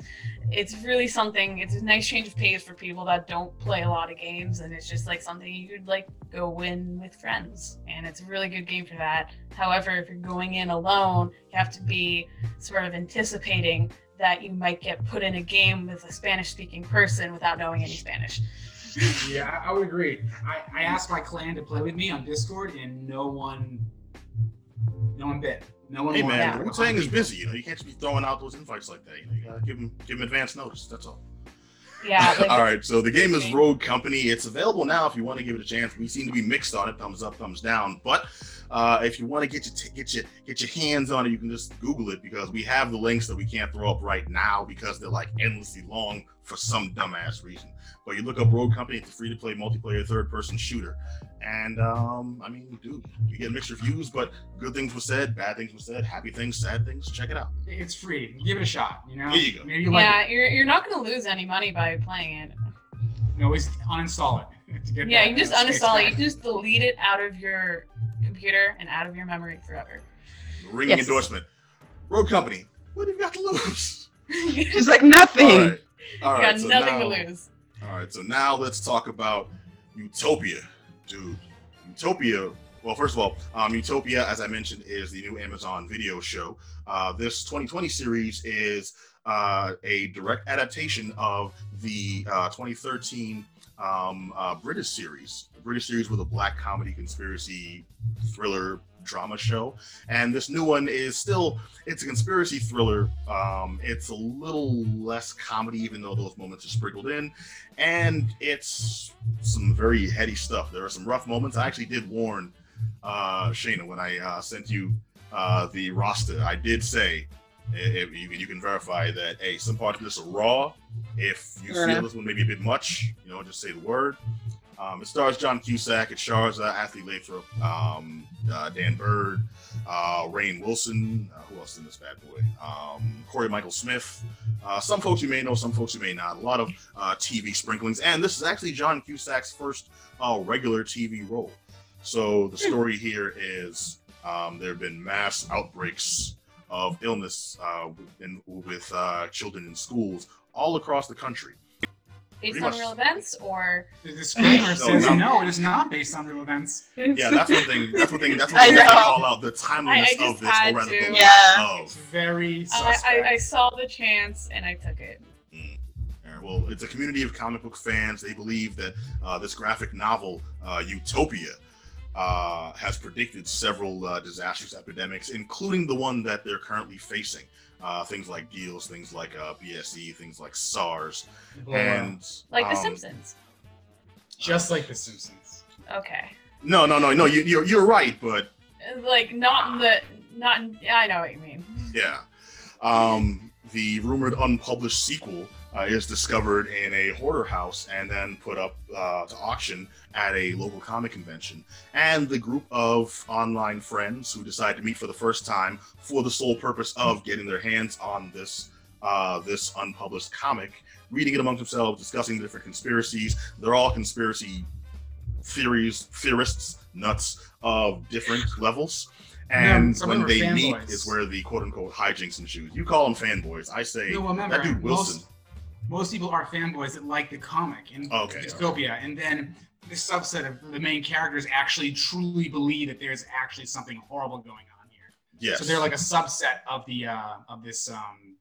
S5: it's really something it's a nice change of pace for people that don't play a lot of games and it's just like something you could like go win with friends and it's a really good game for that however if you're going in alone you have to be sort of anticipating that you might get put in a game with a spanish speaking person without knowing any spanish
S4: yeah, I, would agree. I, I asked my clan to play with me on Discord, and no one, no one bid. No one.
S2: Hey
S4: wanted
S2: man,
S4: to
S2: Wu Tang is busy. You know, you can't just be throwing out those invites like that. You know, you gotta give them give them advance notice. That's all.
S5: yeah like,
S2: all right, so the game is Rogue Company. It's available now if you want to give it a chance. We seem to be mixed on it, thumbs up, thumbs down. But uh, if you want to get your t- get your get your hands on it, you can just Google it because we have the links that we can't throw up right now because they're like endlessly long for some dumbass reason. But you look up Rogue Company, it's a free to play multiplayer third person shooter. And um, I mean, dude, you get mixed reviews, but good things were said, bad things were said, happy things, sad things. Check it out.
S4: It's free. Give it a shot. You know.
S2: There you go.
S4: Maybe you like
S5: yeah
S4: it.
S5: you're, you're not going to lose any money by playing it
S4: You always uninstall it.
S5: yeah
S4: that
S5: you can just
S4: space
S5: uninstall it you can just delete it out of your computer and out of your memory forever
S2: Ringing
S3: Yes.
S2: endorsement. Rogue Company, what have you got to lose?
S5: you
S3: She's like nothing.
S2: All right. All right.
S5: got
S2: so
S5: nothing
S2: now,
S5: to lose
S2: All right. So now let's talk about Utopia, dude. Utopia. Well, first of all, um, Utopia, as I mentioned, is the new Amazon video show. Uh, this 2020 series is uh, a direct adaptation of the uh, 2013 um, uh, British series. The British series was a black comedy conspiracy thriller drama show, and this new one is still it's a conspiracy thriller. Um, it's a little less comedy, even though those moments are sprinkled in, and it's some very heady stuff. There are some rough moments. I actually did warn uh, Shayna when I uh, sent you uh, the roster. I did say if you, you can verify that hey, some parts of this are raw. If you feel this one may be a bit much, you know, just say the word. Um, it stars John Cusack, it stars uh, Ashleigh LaThrop, um, uh, Dan Byrd, uh, Rainn Wilson. Uh, who else in this bad boy? Um, Cory Michael Smith. Uh, some folks you may know, some folks you may not. A lot of uh, TV sprinklings, and this is actually John Cusack's first uh, regular TV role. So the story here is um, there have been mass outbreaks of illness uh, in, with uh, children in schools all across the country.
S5: Based on
S2: much.
S5: real events or
S4: The disclaimer says
S2: no.
S4: no, it is not based on real events.
S2: Yeah, that's one thing. That's one thing. That's one
S3: I
S2: thing I have to
S3: know.
S2: call out the timeliness
S5: I- I
S2: of
S5: just
S2: this,
S5: had
S2: or rather
S5: to.
S3: Yeah.
S2: lack
S4: It's
S2: of.
S4: very
S5: I,
S4: suspect.
S5: I, I saw the chance and I took it.
S2: All right, well, it's a community of comic book fans. They believe that uh, this graphic novel, uh, Utopia, uh, has predicted several uh, disastrous epidemics, including the one that they're currently facing. Uh, things like deals, things like uh, BSE, things like SARS,
S4: Blow
S2: and
S5: Like The
S2: um,
S5: Simpsons.
S4: just like The Simpsons.
S5: Okay.
S2: No, no, no, no. You, you're you're right, but
S5: Like not in the not. In, I know what you mean.
S2: yeah. Um, the rumored unpublished sequel uh, is discovered in a hoarder house and then put up uh, to auction at a local comic convention. And the group of online friends who decide to meet for the first time for the sole purpose of getting their hands on this uh, this unpublished comic, reading it amongst themselves, discussing the different conspiracies. They're all conspiracy theories, theorists, nuts of different levels. And
S4: of
S2: when they meet is where the quote unquote hijinks ensues. You call them fanboys. I say
S4: No, remember,
S2: that dude Wilson.
S4: most most people are fanboys that like the comic and
S2: Okay.
S4: dystopia, and then this subset of the main characters actually truly believe that there's actually something horrible going on here.
S2: Yes.
S4: So they're like a subset of the uh, of this um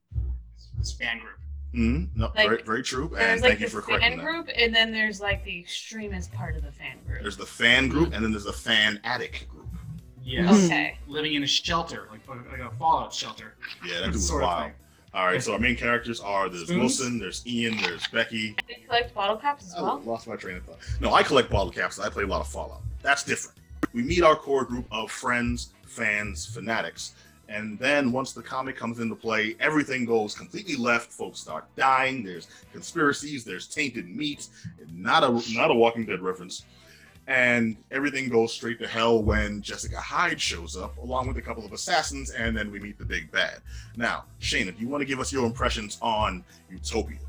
S4: this fan group.
S2: Mhm. No,
S5: Like,
S2: very, very true. And
S5: like
S2: thank you for correcting
S5: fan
S2: that.
S5: group, and then there's like the extremist part of the fan group.
S2: There's the fan group, and then there's the fan addict group.
S4: Yes.
S5: Okay.
S4: Living in a shelter, like like a fallout shelter.
S2: Yeah, that dude was
S4: of
S2: wild.
S4: thing.
S2: All right, so our main characters are there's
S4: Spoons?
S2: Wilson, there's Ian, there's Becky.
S5: They collect bottle caps as
S2: I
S5: well.
S2: lost my train of thought. No, I collect bottle caps. I play a lot of Fallout. That's different. We meet our core group of friends, fans, fanatics, and then once the comic comes into play, everything goes completely left. Folks start dying. There's conspiracies. There's tainted meat. Not a not a Walking Dead reference. And everything goes straight to hell when Jessica Hyde shows up, along with a couple of assassins, and then we meet the big bad. Now, Shayna, do you want to give us your impressions on Utopia?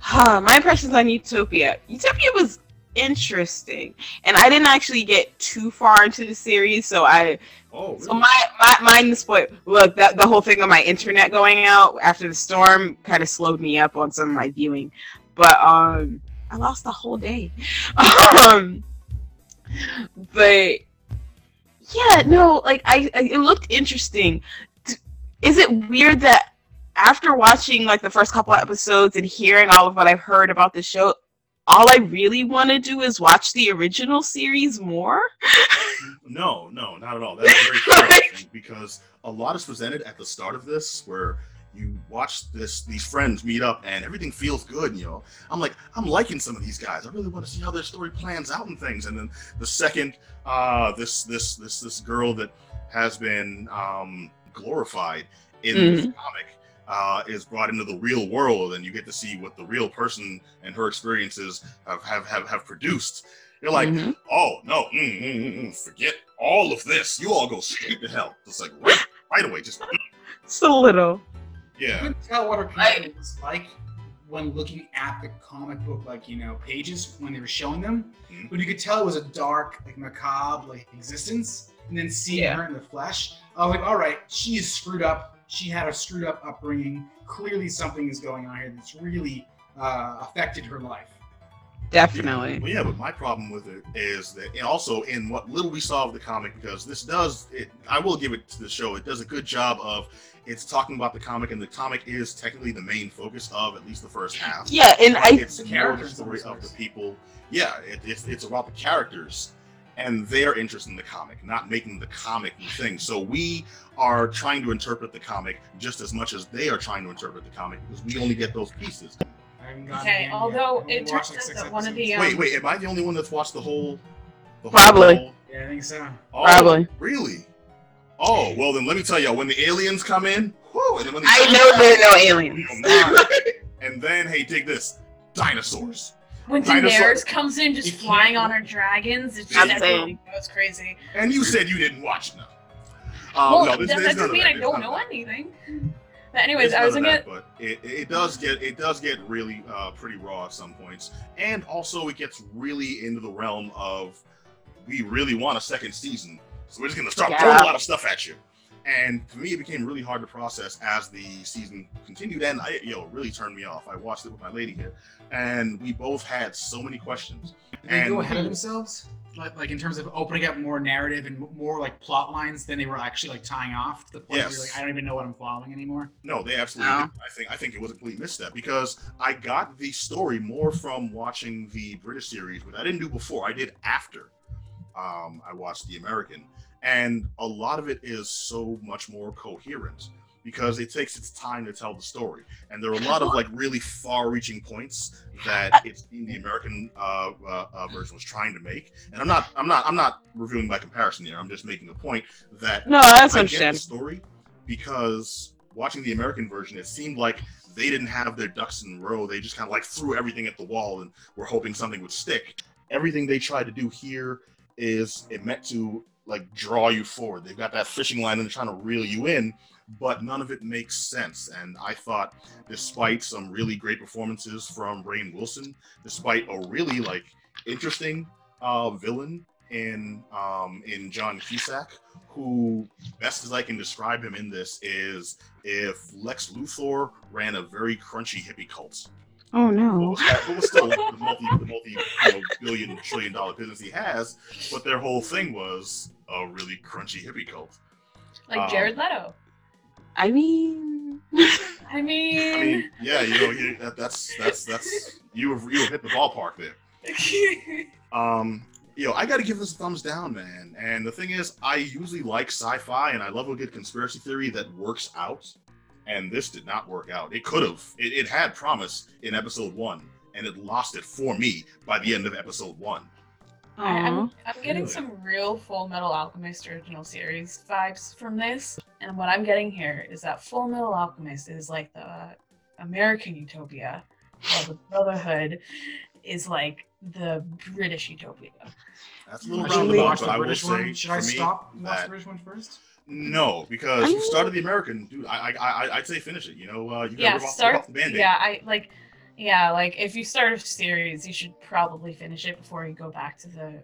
S3: Huh, my impressions on Utopia. Utopia was interesting, and I didn't actually get too far into the series, so I
S2: Oh, really?
S3: so my my mine spoil. Look, that the whole thing of my internet going out after the storm kind of slowed me up on some of my viewing, but um, I lost the whole day. um, but yeah, no, like I, I it looked interesting. Is it weird that after watching like the first couple episodes and hearing all of what I've heard about the show, all I really want to do is watch the original series more?
S2: No, no, not at all. That's very true, because a lot is presented at the start of this where you watch this these friends meet up and everything feels good, you know. I'm like, I'm liking some of these guys. I really want to see how their story plans out and things. And then the second uh this this this this girl that has been um glorified in this comic uh, is brought into the real world and you get to see what the real person and her experiences have have have, have produced. You're like,
S3: Mhm.
S2: oh no, mm, mm, mm, mm, forget all of this. You all go straight to hell. It's like right, right away. Just
S3: Just a little.
S4: You
S2: yeah,
S4: can tell what her
S3: I-
S4: character was like when looking at the comic book, like you know, pages when they were showing them.
S2: Mhm.
S4: But you could tell it was a dark, like macabre, like existence. And then seeing
S3: Yeah.
S4: her in the flesh, I was like, all right, she is screwed up. She had a screwed up upbringing. Clearly, something is going on here that's really uh, affected her life.
S3: Definitely.
S2: Well, yeah, but my problem with it is that and also in what little we saw of the comic, because this does it. I will give it to the show. It does a good job of it's talking about the comic, and the comic is technically the main focus of at least the first half.
S3: Yeah, and I
S2: it's
S4: The characters
S2: story of the people. Yeah, it, it's it's about the characters and their interest in the comic, not making the comic the thing. So we are trying to interpret the comic just as much as they are trying to interpret the comic because we only get those pieces.
S4: I haven't gotten
S5: Okay,
S4: to the end yet.
S5: although
S4: I've only
S5: it
S4: watched,
S5: turns
S4: like,
S5: out
S4: six
S5: that one of the,
S4: episodes.
S5: um,
S2: Wait, wait, am I the only one that's watched the whole? The
S3: Probably.
S2: Whole,
S4: Yeah, I think so.
S2: oh,
S3: Probably.
S2: Really? Oh, well then let me tell y'all. when the aliens come in, whoo, and then when the
S3: I know there are no aliens.
S2: and then hey, dig this, dinosaurs.
S5: When
S2: Dinosaur-
S5: Daenerys comes in just flying on her dragons, it's
S2: I'm
S5: just
S3: saying.
S5: goes crazy.
S2: And you said you didn't watch them. Um,
S5: well,
S2: no, there's,
S5: that
S2: there's none
S5: doesn't
S2: of
S5: mean
S2: that.
S5: I
S2: There's
S5: don't
S2: none
S5: know
S2: that.
S5: anything. But anyways,
S2: There's
S5: I was
S2: none
S5: gonna.
S2: but it, it does get it does get really uh, pretty raw at some points, and also it gets really into the realm of we really want a second season, so we're just gonna start
S3: Yeah.
S2: throwing a lot of stuff at you. And to me, it became really hard to process as the season continued, and I, yo, it really turned me off. I watched it with my lady here, and we both had so many questions.
S4: Did they go ahead of themselves? Like, like in terms of opening up more narrative and more like plot lines than they were actually like tying off to the point where
S2: Yes.
S4: you're like, I don't even know what I'm following anymore.
S2: No, they absolutely.
S3: No.
S2: did. I think I think it was a complete misstep because I got the story more from watching the British series, which I didn't do before. I did after um, I watched the American, and a lot of it is so much more coherent because it takes its time to tell the story, and there are a lot of like really far-reaching points that it's in the American uh, uh, uh, version was trying to make. And I'm not, I'm not, I'm not reviewing by comparison here. I'm just making a point that
S3: No, that's
S2: I get the story because watching the American version, it seemed like they didn't have their ducks in a row. They just kind of like threw everything at the wall and were hoping something would stick. Everything they tried to do here is it meant to like draw you forward. They've got that fishing line and they're trying to reel you in, but none of it makes sense. And I thought, despite some really great performances from Rainn Wilson, despite a really like interesting uh, villain in um, in John Cusack, who best as I can describe him in this is if Lex Luthor ran a very crunchy hippie cult.
S3: Oh
S2: What
S3: no.
S2: was, was still the multi, the multi you know, billion trillion dollar business he has, but their whole thing was a really crunchy hippie cult.
S5: Like
S2: Um,
S5: Jared Leto.
S3: I mean,
S5: I mean,
S2: I mean, yeah, you know, you, that, that's that's that's you have you have hit the ballpark there. Um, you know, I got to give this a thumbs down, man. And the thing is, I usually like sci-fi, and I love a good conspiracy theory that works out. And this did not work out. It could have. It, it had promise in episode one, and it lost it for me by the end of episode one.
S5: I, I'm, I'm getting
S2: Really?
S5: some real Full Metal Alchemist original series vibes from this. And what I'm getting here is that Full Metal Alchemist is like the American utopia, while the Brotherhood is like the British utopia.
S2: That's a little
S4: I should
S3: Really?
S2: roundabout, but
S4: the
S2: I will
S4: British
S2: say
S4: one. Should I
S2: for me
S4: stop and watch the British one first?
S2: no, because
S3: I
S2: you started the American, dude. I, I, I I'd say finish it. You know, uh, you gotta
S5: Yeah,
S2: rip off,
S5: start.
S2: rip off the band-aid.
S5: Yeah, I like. Yeah, like if you start a series, you should probably finish it before you go back to the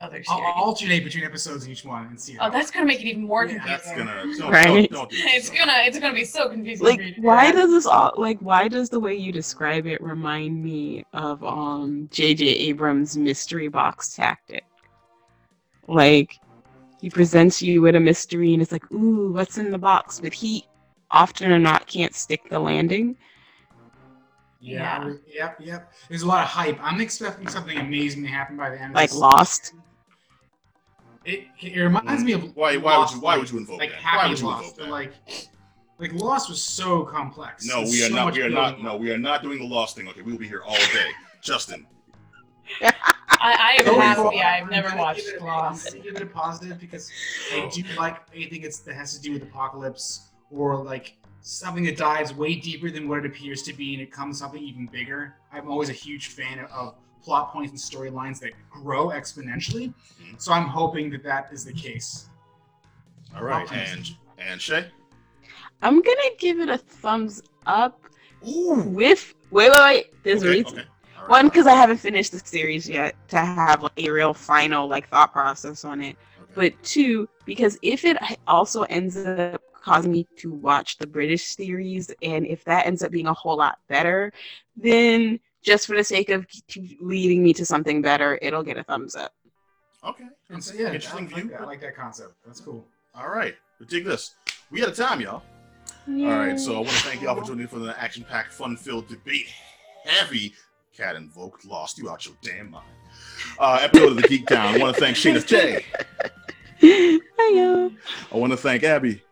S5: other series.
S4: I'll, I'll alternate between episodes in each one and see.
S5: Oh, that's gonna make it even more
S4: Yeah,
S5: confusing.
S2: That's gonna don't,
S3: Right.
S2: don't, don't do
S5: it's
S2: this.
S5: gonna it's gonna be so confusing.
S3: like
S5: for you to do
S3: why does this all like why does the way you describe it remind me of um jj abrams mystery box tactic like he presents you with a mystery and it's like ooh what's in the box but he often or not can't stick the landing
S4: Yeah.
S5: Yeah.
S4: Yep. Yep. There's a lot of hype. I'm expecting something amazing to happen by the end. of
S3: like
S4: this.
S3: lost
S4: It, it reminds me of mm.
S2: Why why would you why
S4: like-
S2: would you invoke
S4: like
S2: that?
S4: happy
S2: Why would you
S4: Lost,
S2: invoke that?
S4: like like Lost was so complex.
S2: No, we are
S4: so
S2: not. We are not. No, we are not doing the lost thing. Okay, we will be here all day. Justin,
S5: I, I am happy. I've never watched
S4: it
S5: Lost.
S4: I'm give it a positive because I do like anything that's, that has to do with apocalypse or like something that dives way deeper than what it appears to be and it comes something even bigger. I'm always a huge fan of, of plot points and storylines that grow exponentially.
S2: Mhm.
S4: So I'm hoping that that is the case.
S2: all right, and and Shay.
S3: i'm gonna give it a thumbs up
S2: Ooh,
S3: with wait wait wait there's a reason
S2: okay. All right.
S3: one because i haven't finished the series yet to have like, a real final like thought process on it
S2: Okay.
S3: but two because if it also ends up causing me to watch the british series and if that ends up being a whole lot better then just for the sake of keep leading me to something better it'll get a thumbs up
S2: okay,
S4: And so
S2: okay.
S4: yeah, I
S2: interesting
S4: like,
S2: view.
S4: that. I like that concept. That's cool.
S2: All right, but dig this. We had a time, y'all. All right, so I want to thank y'all for joining for the action-packed, fun-filled debate. Heavy cat invoked, lost you out your damn mind. Uh, episode of the Geek Down. I want to thank Shayna J.
S3: Hiya.
S2: I want to thank Abby,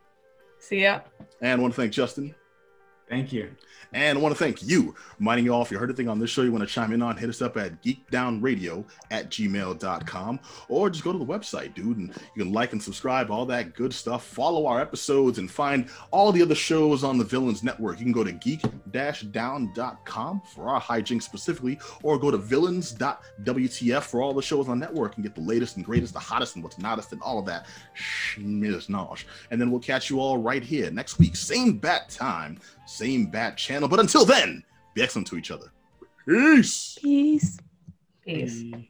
S5: See ya.
S2: and I want to thank Justin.
S4: Thank you.
S2: And I want to thank you. Reminding you all, if you heard anything on this show you want to chime in on, hit us up at geekdownradio at gmail.com or just go to the website, dude, and you can like and subscribe, all that good stuff. Follow our episodes and find all the other shows on the Villains Network. You can go to geek-down.com for our hijinks specifically, or go to villains.wtf for all the shows on network and get the latest and greatest, the hottest and what's nottest, and all of that schmiznage. And then we'll catch you all right here next week. Same bat time, same bat channel. But until then, be excellent to each other. Peace.
S3: peace
S5: Peace.
S4: Bye.